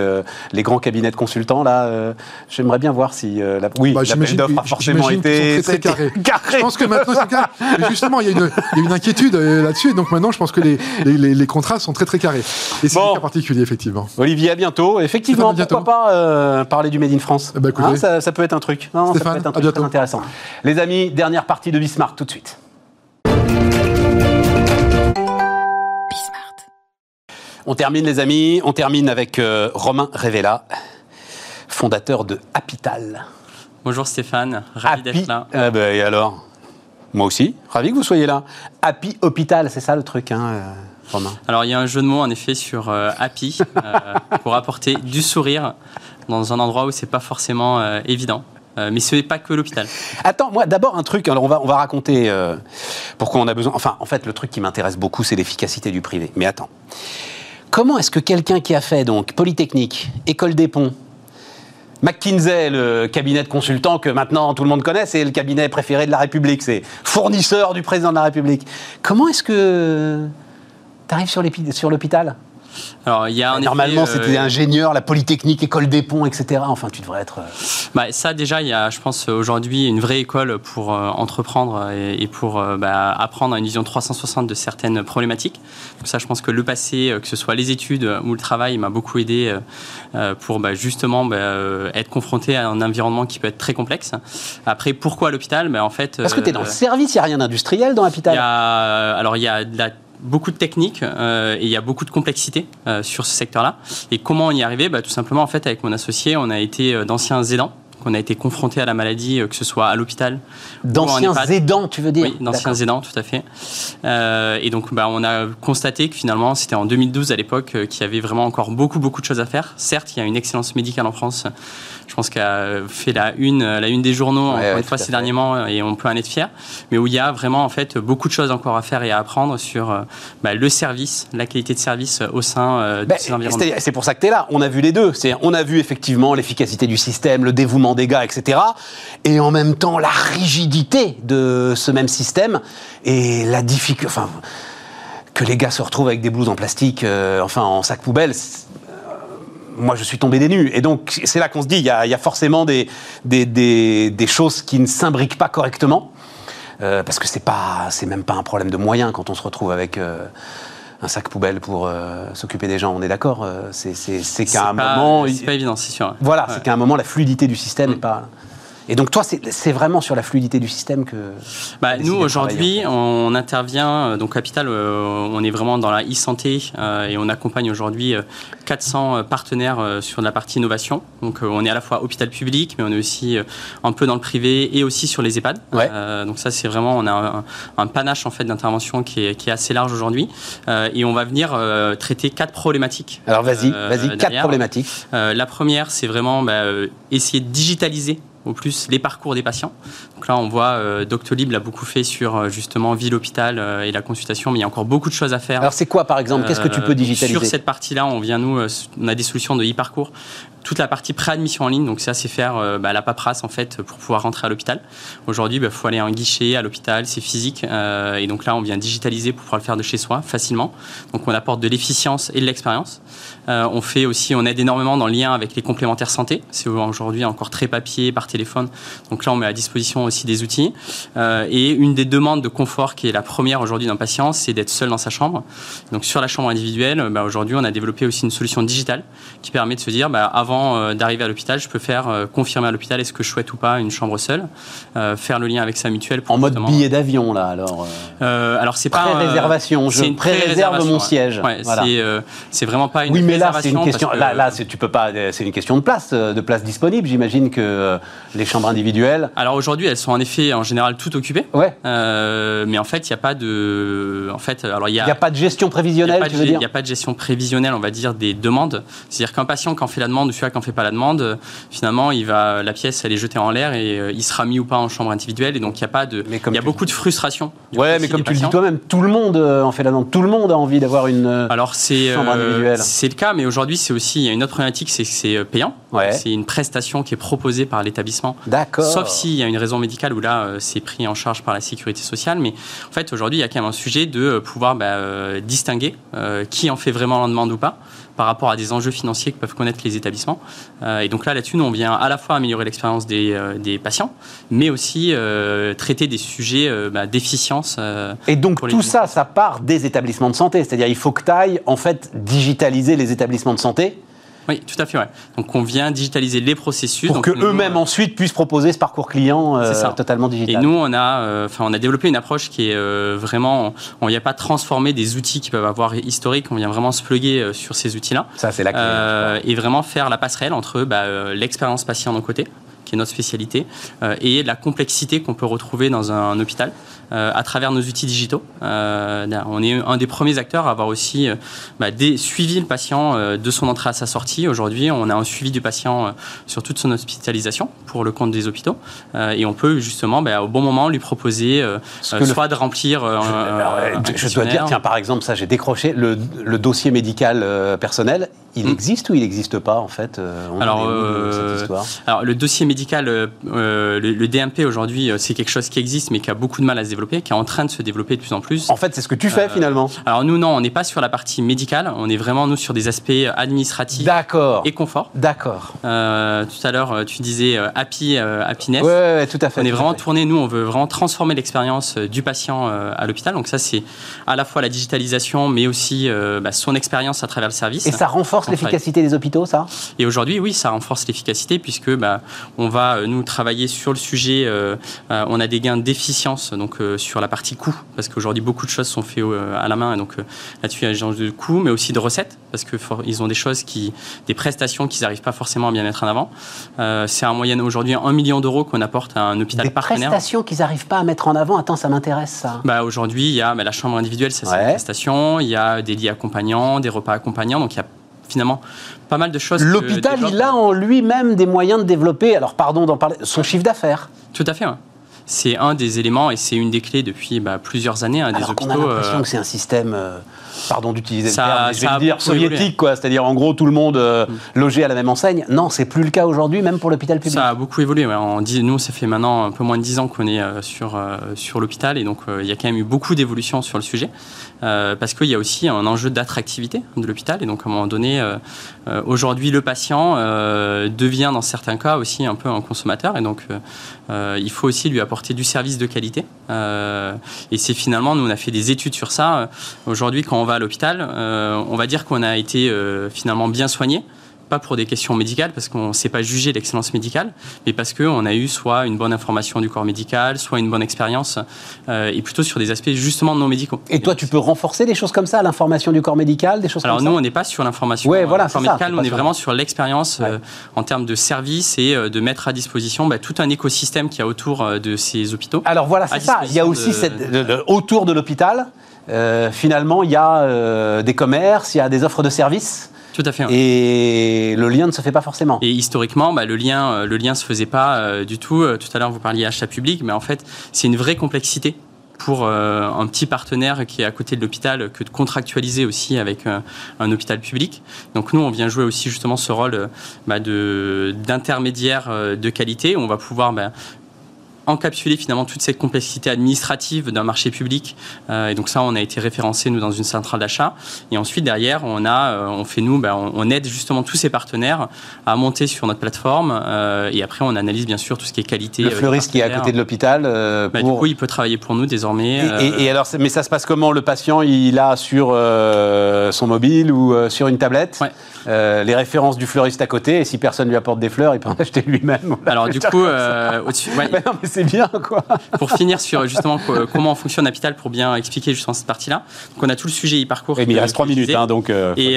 S1: les grands cabinets de consultants. Là, j'aimerais bien voir si, la, oui,
S4: Bah,
S1: l'appel d'offres a forcément été
S4: très, très (laughs) carrés.
S1: carré.
S4: Je pense que maintenant, c'est carré. Mais justement, il y, a une, il y a une inquiétude là-dessus. Et donc maintenant, je pense que les, les, les- les contrats sont très très carrés. Et c'est
S1: Bon.
S4: un cas particulier, effectivement.
S1: Olivier, à bientôt. Effectivement,
S4: Stéphane, bientôt.
S1: pourquoi pas euh, parler du Made in France
S4: Eh ben, écoutez.
S1: Hein, ça, ça peut être un truc. Non, ça peut être un
S4: à
S1: truc très intéressant. Les amis, dernière partie de Bismarck tout de suite. On termine, les amis. On termine avec euh, Romain Révéla, fondateur de Hapital.
S5: Bonjour Stéphane, ravi
S1: Happy.
S5: d'être là.
S1: Ah ben, et alors? Moi aussi, ravi que vous soyez là. Happy Hôpital, c'est ça le truc, hein, euh, Romain
S5: Alors il y a un jeu de mots en effet sur euh, happy euh, (laughs) pour apporter du sourire dans un endroit où c'est pas forcément euh, évident. Euh, mais ce n'est pas que l'hôpital.
S1: Attends, moi, d'abord un truc. Alors, on va, on va raconter euh, pourquoi on a besoin. Enfin, en fait, le truc qui m'intéresse beaucoup, c'est l'efficacité du privé. Mais attends, comment est-ce que quelqu'un qui a fait donc Polytechnique, École des Ponts, McKinsey, le cabinet de consultants que maintenant tout le monde connaît, c'est le cabinet préféré de la République, c'est fournisseur du président de la République. Comment est-ce que tu arrives sur l'hôpital?
S5: Alors il y a en
S1: Normalement,
S5: effet, euh,
S1: c'était ingénieur, la Polytechnique, École des Ponts, etc. Enfin, tu devrais être. euh,
S5: Bah, ça déjà, il y a, je pense, aujourd'hui une vraie école pour euh, entreprendre et, et pour euh, bah, apprendre à une vision 360 de certaines problématiques. Donc ça, je pense que le passé, que ce soit les études ou le travail, m'a beaucoup aidé pour bah, justement bah, être confronté à un environnement qui peut être très complexe. Après, pourquoi à l'hôpital? Bah, En fait,
S1: Parce que tu es dans
S5: euh,
S1: le service, il n'y a rien d'industriel dans l'hôpital.
S5: y a, alors il y a de la- beaucoup de techniques euh, et il y a beaucoup de complexité euh, sur ce secteur-là. Et comment on y est arrivé? Bah, Tout simplement, en fait, avec mon associé, on a été euh, d'anciens aidants. On a été confrontés à la maladie, que ce soit à l'hôpital.
S1: D'anciens aidants, tu veux dire?
S5: Oui, d'anciens aidants, tout à fait. Euh, et donc, bah, on a constaté que finalement, c'était en 2012 à l'époque, qu'il y avait vraiment encore beaucoup, beaucoup de choses à faire. Certes, il y a une excellence médicale en France. Je pense qu'elle a fait la une, la une des journaux,
S1: Ouais,
S5: encore
S1: ouais,
S5: une fois, ces
S1: fait.
S5: derniers mois, et on peut en être fier. Mais où il y a vraiment, en fait, beaucoup de choses encore à faire et à apprendre sur euh, bah, le service, la qualité de service au sein euh, de
S1: Ben,
S5: ces environnements.
S1: c'est pour ça que tu es là. On a vu les deux. C'est- On a vu effectivement l'efficacité du système, le dévouement des gars, etc. Et en même temps, la rigidité de ce même système et la difficulté. Enfin, que les gars se retrouvent avec des blouses en plastique, euh, enfin en sac poubelle. Moi, je suis tombé des nues. Et donc, c'est là qu'on se dit, il y, a il y a forcément des, des, des- des choses qui ne s'imbriquent pas correctement. Euh, parce que c'est pas, c'est même pas un problème de moyens quand on se retrouve avec euh, un sac poubelle pour euh, s'occuper des gens. On est d'accord. c'est, qu'à un
S5: pas-
S1: moment,
S5: C'est pas évident, c'est sûr.
S1: voilà,
S5: Ouais.
S1: c'est qu'à un moment la fluidité du système
S5: Mm.
S1: n'est pas. Et donc toi, c'est, vraiment sur la fluidité du système que.
S5: Bah, nous aujourd'hui, on intervient euh, donc Capital, euh, on est vraiment dans la e-santé euh, et on accompagne aujourd'hui euh, 400 euh, partenaires euh, sur la partie innovation. Donc on est à la fois hôpital public, mais on est aussi un peu dans le privé et aussi sur les EHPAD.
S1: Ouais.
S5: Euh, donc ça c'est vraiment on a un, un panache en fait d'intervention qui est, qui est assez large aujourd'hui Euh, et on va venir traiter quatre problématiques.
S1: Alors vas-y, vas-y, quatre problématiques.
S5: Euh, la première, c'est vraiment bah, essayer de digitaliser au plus les parcours des patients. Donc là, on voit euh, Doctolib l'a beaucoup fait sur euh, justement ville-hôpital euh, et la consultation, mais il y a encore beaucoup de choses à faire.
S1: Alors c'est quoi par exemple? Qu'est-ce que tu peux digitaliser?
S5: Sur cette partie-là, on vient nous, on a des solutions de e-parcours. Toute la partie préadmission en ligne, donc ça, c'est faire euh, bah, la paperasse en fait pour pouvoir rentrer à l'hôpital. Aujourd'hui, il faut aller à un guichet à l'hôpital, c'est physique, euh, et donc là, on vient digitaliser pour pouvoir le faire de chez soi facilement. Donc on apporte de l'efficience et de l'expérience. Euh, on fait aussi, on aide énormément dans le lien avec les complémentaires santé. C'est aujourd'hui encore très papier, par téléphone. Donc là, on met à disposition aussi des outils. Euh, et une des demandes de confort qui est la première aujourd'hui d'un patient, c'est d'être seul dans sa chambre. Donc sur la chambre individuelle, bah, aujourd'hui, on a développé aussi une solution digitale qui permet de se dire, bah, avant euh, d'arriver à l'hôpital, je peux faire euh, confirmer à l'hôpital est-ce que je souhaite ou pas une chambre seule, faire le lien avec sa mutuelle. Pour
S1: En mode billet d'avion, là, alors.
S5: alors c'est pas
S1: Pré-réservation, je pré-réserve mon
S5: ouais.
S1: siège.
S5: Ouais,
S1: Voilà.
S5: c'est vraiment pas une
S1: Oui, mais là, c'est une question.
S5: que-
S1: Là, là tu peux pas. C'est une question de place, de place disponible. J'imagine que les chambres individuelles.
S5: Alors aujourd'hui, elles sont en effet en général toutes occupées.
S1: Ouais.
S5: Euh, mais en fait, il n'y a pas de. En fait, alors il y a.
S1: n'y a pas de gestion prévisionnelle, tu
S5: de
S1: veux dire
S5: il y a pas de gestion prévisionnelle, on va dire, des demandes. C'est-à-dire qu'un patient qui en fait la demande ou celui qui en fait pas la demande, finalement, il va, la pièce, elle est jetée en l'air et euh, il sera mis ou pas en chambre individuelle. Et donc, il y a pas de. Il y a beaucoup de frustration.
S1: Ouais,
S5: coup,
S1: mais comme tu le dis toi-même, tout le monde euh, en fait la demande. Tout le monde a envie d'avoir une.
S5: Alors c'est
S1: Chambre individuelle.
S5: c'est le cas, mais aujourd'hui c'est aussi il y a une autre problématique, c'est que c'est payant.
S1: Ouais.
S5: C'est une prestation qui est proposée par l'établissement.
S1: D'accord.
S5: Sauf s'il y a une raison médicale où là, euh, c'est pris en charge par la sécurité sociale. Mais en fait, aujourd'hui, il y a quand même un sujet de euh, pouvoir bah, euh, distinguer qui en fait vraiment la demande ou pas par rapport à des enjeux financiers que peuvent connaître les établissements. Euh, et donc là, là-dessus, nous, on vient à la fois améliorer l'expérience des, euh, des patients, mais aussi euh, traiter des sujets bah, d'efficience.
S1: Et donc tout ça, ça part des établissements de santé. C'est-à-dire, il faut que tu ailles en fait digitaliser les établissements de santé
S5: Oui, tout à fait. Ouais. Donc on vient digitaliser les processus.
S1: pour
S5: donc
S1: que
S5: nous,
S1: eux-mêmes
S5: euh,
S1: ensuite puissent proposer ce parcours client euh,
S5: C'est ça.
S1: totalement
S5: Et
S1: digital.
S5: nous, on a, euh, enfin, on a développé une approche qui est euh, vraiment, on ne vient pas transformer des outils qui peuvent avoir historique, on vient vraiment se pluguer sur ces outils-là
S1: ça, c'est la clé.
S5: et vraiment faire la passerelle entre bah, l'expérience patient d'un côté, qui est notre spécialité, euh, et la complexité qu'on peut retrouver dans un, un hôpital à travers nos outils digitaux. Euh, on est un des premiers acteurs à avoir aussi euh, bah, des- suivi le patient euh, de son entrée à sa sortie. Aujourd'hui, on a un suivi du patient euh, sur toute son hospitalisation pour le compte des hôpitaux, Euh, et on peut justement bah, au bon moment lui proposer euh, euh,
S1: que le-
S5: soit de remplir euh,
S1: Je,
S5: un-
S1: alors,
S5: un
S1: euh, je dois dire, tiens, par exemple, ça, j'ai décroché le, le dossier médical euh, personnel. Il
S5: Mm.
S1: existe ou il n'existe pas, en fait euh, on
S5: Alors, euh,
S1: cette
S5: Alors le dossier médical, euh, euh, le, le DMP aujourd'hui, euh, c'est quelque chose qui existe mais qui a beaucoup de mal à se développer, qui est en train de se développer de plus en plus.
S1: En fait, c'est ce que tu fais
S5: Euh,
S1: finalement.
S5: Alors nous non, on n'est pas sur la partie médicale, on est vraiment nous sur des aspects administratifs et confort.
S1: D'accord.
S5: Euh, tout à l'heure, tu disais euh, happy, happiness.
S1: Ouais, ouais, tout à fait.
S5: On est vraiment tourné, nous, on veut vraiment transformer l'expérience du patient à l'hôpital. Donc ça, c'est à la fois la digitalisation, mais aussi bah, son expérience à travers le service.
S1: Et ça renforce l'efficacité des hôpitaux, ça?
S5: Et aujourd'hui, oui, ça renforce l'efficacité puisque bah, on va nous travailler sur le sujet. on a des gains d'efficience donc euh, sur la partie coût parce qu'aujourd'hui beaucoup de choses sont faites euh, à la main et donc euh, là-dessus il y a des enjeux de coût, mais aussi de recettes parce que for- ils ont des choses qui, des prestations qu'ils n'arrivent pas forcément à bien mettre en avant. C'est en moyenne aujourd'hui un million d'euros qu'on apporte à un hôpital
S1: Des
S5: partenaire.
S1: prestations qu'ils n'arrivent pas à mettre en avant. Attends, ça m'intéresse, ça.
S5: Bah, aujourd'hui, il y a bah, la chambre individuelle, ça c'est
S1: Ouais.
S5: une prestation. Il y a des lits accompagnants, des repas accompagnants. Donc il y a finalement pas mal de choses.
S1: L'hôpital, il a en lui-même des moyens de développer, alors pardon d'en parler, son chiffre d'affaires.
S5: Tout à fait. ouais. C'est un des éléments et c'est une des clés depuis bah, plusieurs années hein, des
S1: Alors qu'on a
S5: hôpitaux.
S1: l'impression
S5: euh,
S1: que c'est un système, euh, pardon d'utiliser le terme, je vais
S5: a
S1: le dire soviétique, quoi. C'est-à-dire en gros tout le monde euh, logé à la même enseigne. Non, c'est plus le cas aujourd'hui, même pour l'hôpital public.
S5: Ça a beaucoup évolué. ouais. On dit, nous, ça fait maintenant un peu moins de 10 ans qu'on est sur, sur l'hôpital et donc il y a quand même eu beaucoup d'évolutions sur le sujet euh, parce qu'il y a aussi un enjeu d'attractivité de l'hôpital et donc à un moment donné, euh, euh, aujourd'hui, le patient euh, devient dans certains cas aussi un peu un consommateur et donc euh, il faut aussi lui apporter du service de qualité. Et c'est finalement, nous, on a fait des études sur ça. Aujourd'hui, quand on va à l'hôpital, on va dire qu'on a été finalement bien soigné pas pour des questions médicales, parce qu'on ne sait pas juger l'excellence médicale, mais parce qu'on a eu soit une bonne information du corps médical, soit une bonne expérience, euh, et plutôt sur des aspects justement non médicaux.
S1: Et toi, tu peux renforcer des choses comme ça, l'information du corps médical, des choses
S5: Alors
S1: comme
S5: nous,
S1: ça
S5: on n'est pas sur l'information
S1: Ouais,
S5: euh,
S1: voilà,
S5: du corps médical, nous, on est vraiment sur l'expérience
S1: Ouais.
S5: euh, en termes de service et euh, de mettre à disposition bah, tout un écosystème qui a autour de ces hôpitaux.
S1: Alors voilà, c'est ça. Il y a aussi
S5: disposition de-
S1: cette, de- de- autour de l'hôpital, euh, finalement, il y a euh, des commerces, il y a des offres de services,
S5: Tout à fait.
S1: et le lien ne se fait pas forcément.
S5: Et historiquement, bah, le lien, euh, le lien se faisait pas euh, du tout. Tout à l'heure, vous parliez achat public, mais en fait, c'est une vraie complexité pour euh, un petit partenaire qui est à côté de l'hôpital que de contractualiser aussi avec euh, un hôpital public. Donc nous, on vient jouer aussi justement ce rôle euh, bah, d'intermédiaire de qualité. On va pouvoir bah, encapsuler finalement toute cette complexité administrative d'un marché public. et donc ça, on a été référencé nous dans une centrale d'achat. Et ensuite derrière, on a, on fait nous, ben, on, aide justement tous ces partenaires à monter sur notre plateforme. et après, on analyse bien sûr tout ce qui est qualité.
S1: Le fleuriste qui est à côté de l'hôpital.
S5: Bah, du coup, il peut travailler pour nous désormais.
S1: Et, alors, mais ça se passe comment? Le patient, il a sur son mobile ou sur une tablette? Euh, les références du fleuriste à côté, et si personne lui apporte des fleurs, il peut en (laughs) acheter lui-même.
S5: Alors du coup, euh, au-dessus, (laughs)
S1: non, mais c'est bien quoi.
S5: Pour finir sur justement comment fonctionne Apital, pour bien expliquer justement cette partie-là. Donc on a tout le sujet e-parcours.
S1: il reste trois minutes, hein, donc.
S5: Euh, et,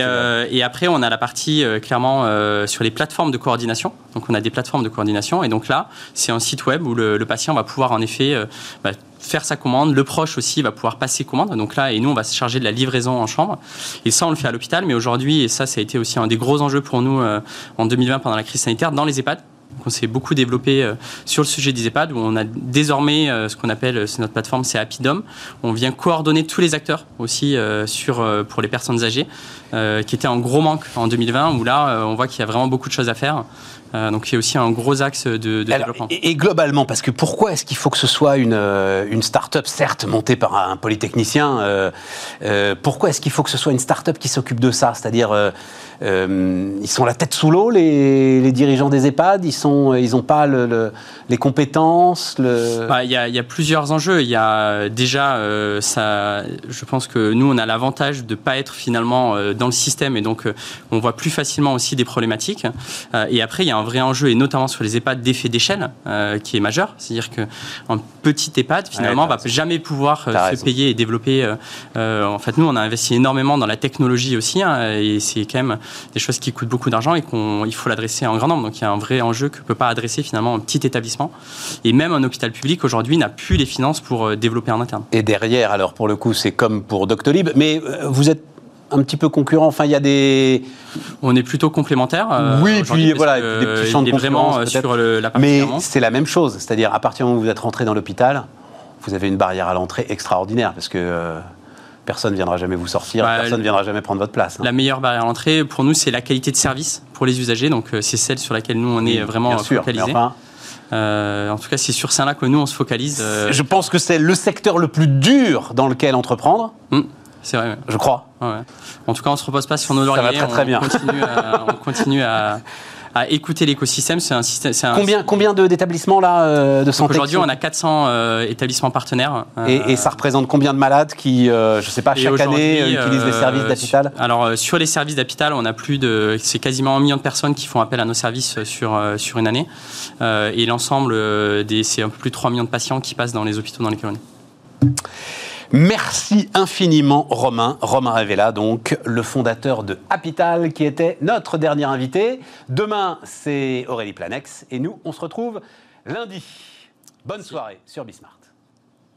S5: et, après, on a la partie clairement sur les plateformes de coordination. Donc on a des plateformes de coordination, et donc là, c'est un site web où le, patient va pouvoir en effet bah, faire sa commande. Le proche aussi va pouvoir passer commande. Donc là, et nous, on va se charger de la livraison en chambre. Et ça, on le fait à l'hôpital. Mais aujourd'hui, et ça, ça a été aussi un des gros enjeux pour nous euh, en 2020 pendant la crise sanitaire, dans les EHPAD. On s'est beaucoup développé euh, sur le sujet des EHPAD, où on a désormais euh, ce qu'on appelle, c'est notre plateforme, c'est Apidom. On vient coordonner tous les acteurs aussi sur, pour les personnes âgées, qui était un gros manque en 2020, où là, on voit qu'il y a vraiment beaucoup de choses à faire. Euh, donc il y a aussi un gros axe de, développement.
S1: Et, globalement, parce que pourquoi est-ce qu'il faut que ce soit une, euh, une start-up, certes montée par un polytechnicien, euh, pourquoi est-ce qu'il faut que ce soit une start-up qui s'occupe de ça? C'est-à-dire, ils sont la tête sous l'eau, les, dirigeants des EHPAD, ils n'ont ils ont pas les compétences
S5: bah, Il y, a plusieurs enjeux. Il y a déjà, ça, je pense que nous, on a l'avantage de ne pas être finalement dans le système et donc on voit plus facilement aussi des problématiques. et après, il y a un vrai enjeu, et notamment sur les EHPAD, d'effet d'échelle, euh, qui est majeur. C'est-à-dire qu'un petit EHPAD, finalement, va jamais pouvoir euh, se payer et développer. Euh, en fait, nous, on a investi énormément dans la technologie aussi, hein, et c'est quand même des choses qui coûtent beaucoup d'argent et qu'il faut l'adresser en grand nombre. Donc, il y a un vrai enjeu que ne peut pas adresser finalement un petit établissement. Et même un hôpital public, aujourd'hui, n'a plus les finances pour développer en interne.
S1: Et derrière, alors pour le coup, c'est comme pour Doctolib, mais vous êtes un petit peu concurrent Enfin, il y a des.
S5: On est plutôt complémentaires.
S1: Euh, oui, puis voilà, des petits champs de
S5: vraiment euh, sur le, la
S1: Mais c'est la même chose. C'est-à-dire, à partir du moment où vous êtes rentré dans l'hôpital, vous avez une barrière à l'entrée extraordinaire parce que. Euh, personne ne viendra jamais vous sortir, personne ne viendra jamais prendre votre place.
S5: Hein. La meilleure barrière à l'entrée, pour nous, c'est la qualité de service pour les usagers. Donc, c'est celle sur laquelle nous, on est vraiment focalisé. en tout cas, c'est sur ça là que nous, on se focalise.
S1: Je pense que c'est le secteur le plus dur dans lequel entreprendre.
S5: Hum. C'est vrai.
S1: Je crois.
S5: En tout cas, on ne se repose pas sur nos lauriers.
S1: Ça va très, très
S5: on
S1: bien.
S5: Continue à, (laughs) on continue à, écouter l'écosystème. C'est un système.
S1: combien, combien d'établissements là euh, de santé
S5: Aujourd'hui, on a 400 euh, établissements partenaires.
S1: Et, ça représente combien de malades qui, euh, je ne sais pas, chaque année utilisent les services d'Apital
S5: Alors sur les services d'Apital, on a plus de, c'est quasiment un million de personnes qui font appel à nos services sur sur une année. et l'ensemble des, c'est un peu plus de 3 millions de patients qui passent dans les hôpitaux dans lesquels on est.
S1: Merci infiniment Romain, Romain Revella, donc le fondateur de Apital qui était notre dernier invité. Demain, c'est Aurélie Planex et nous, on se retrouve lundi. Bonne soirée sur Bismart.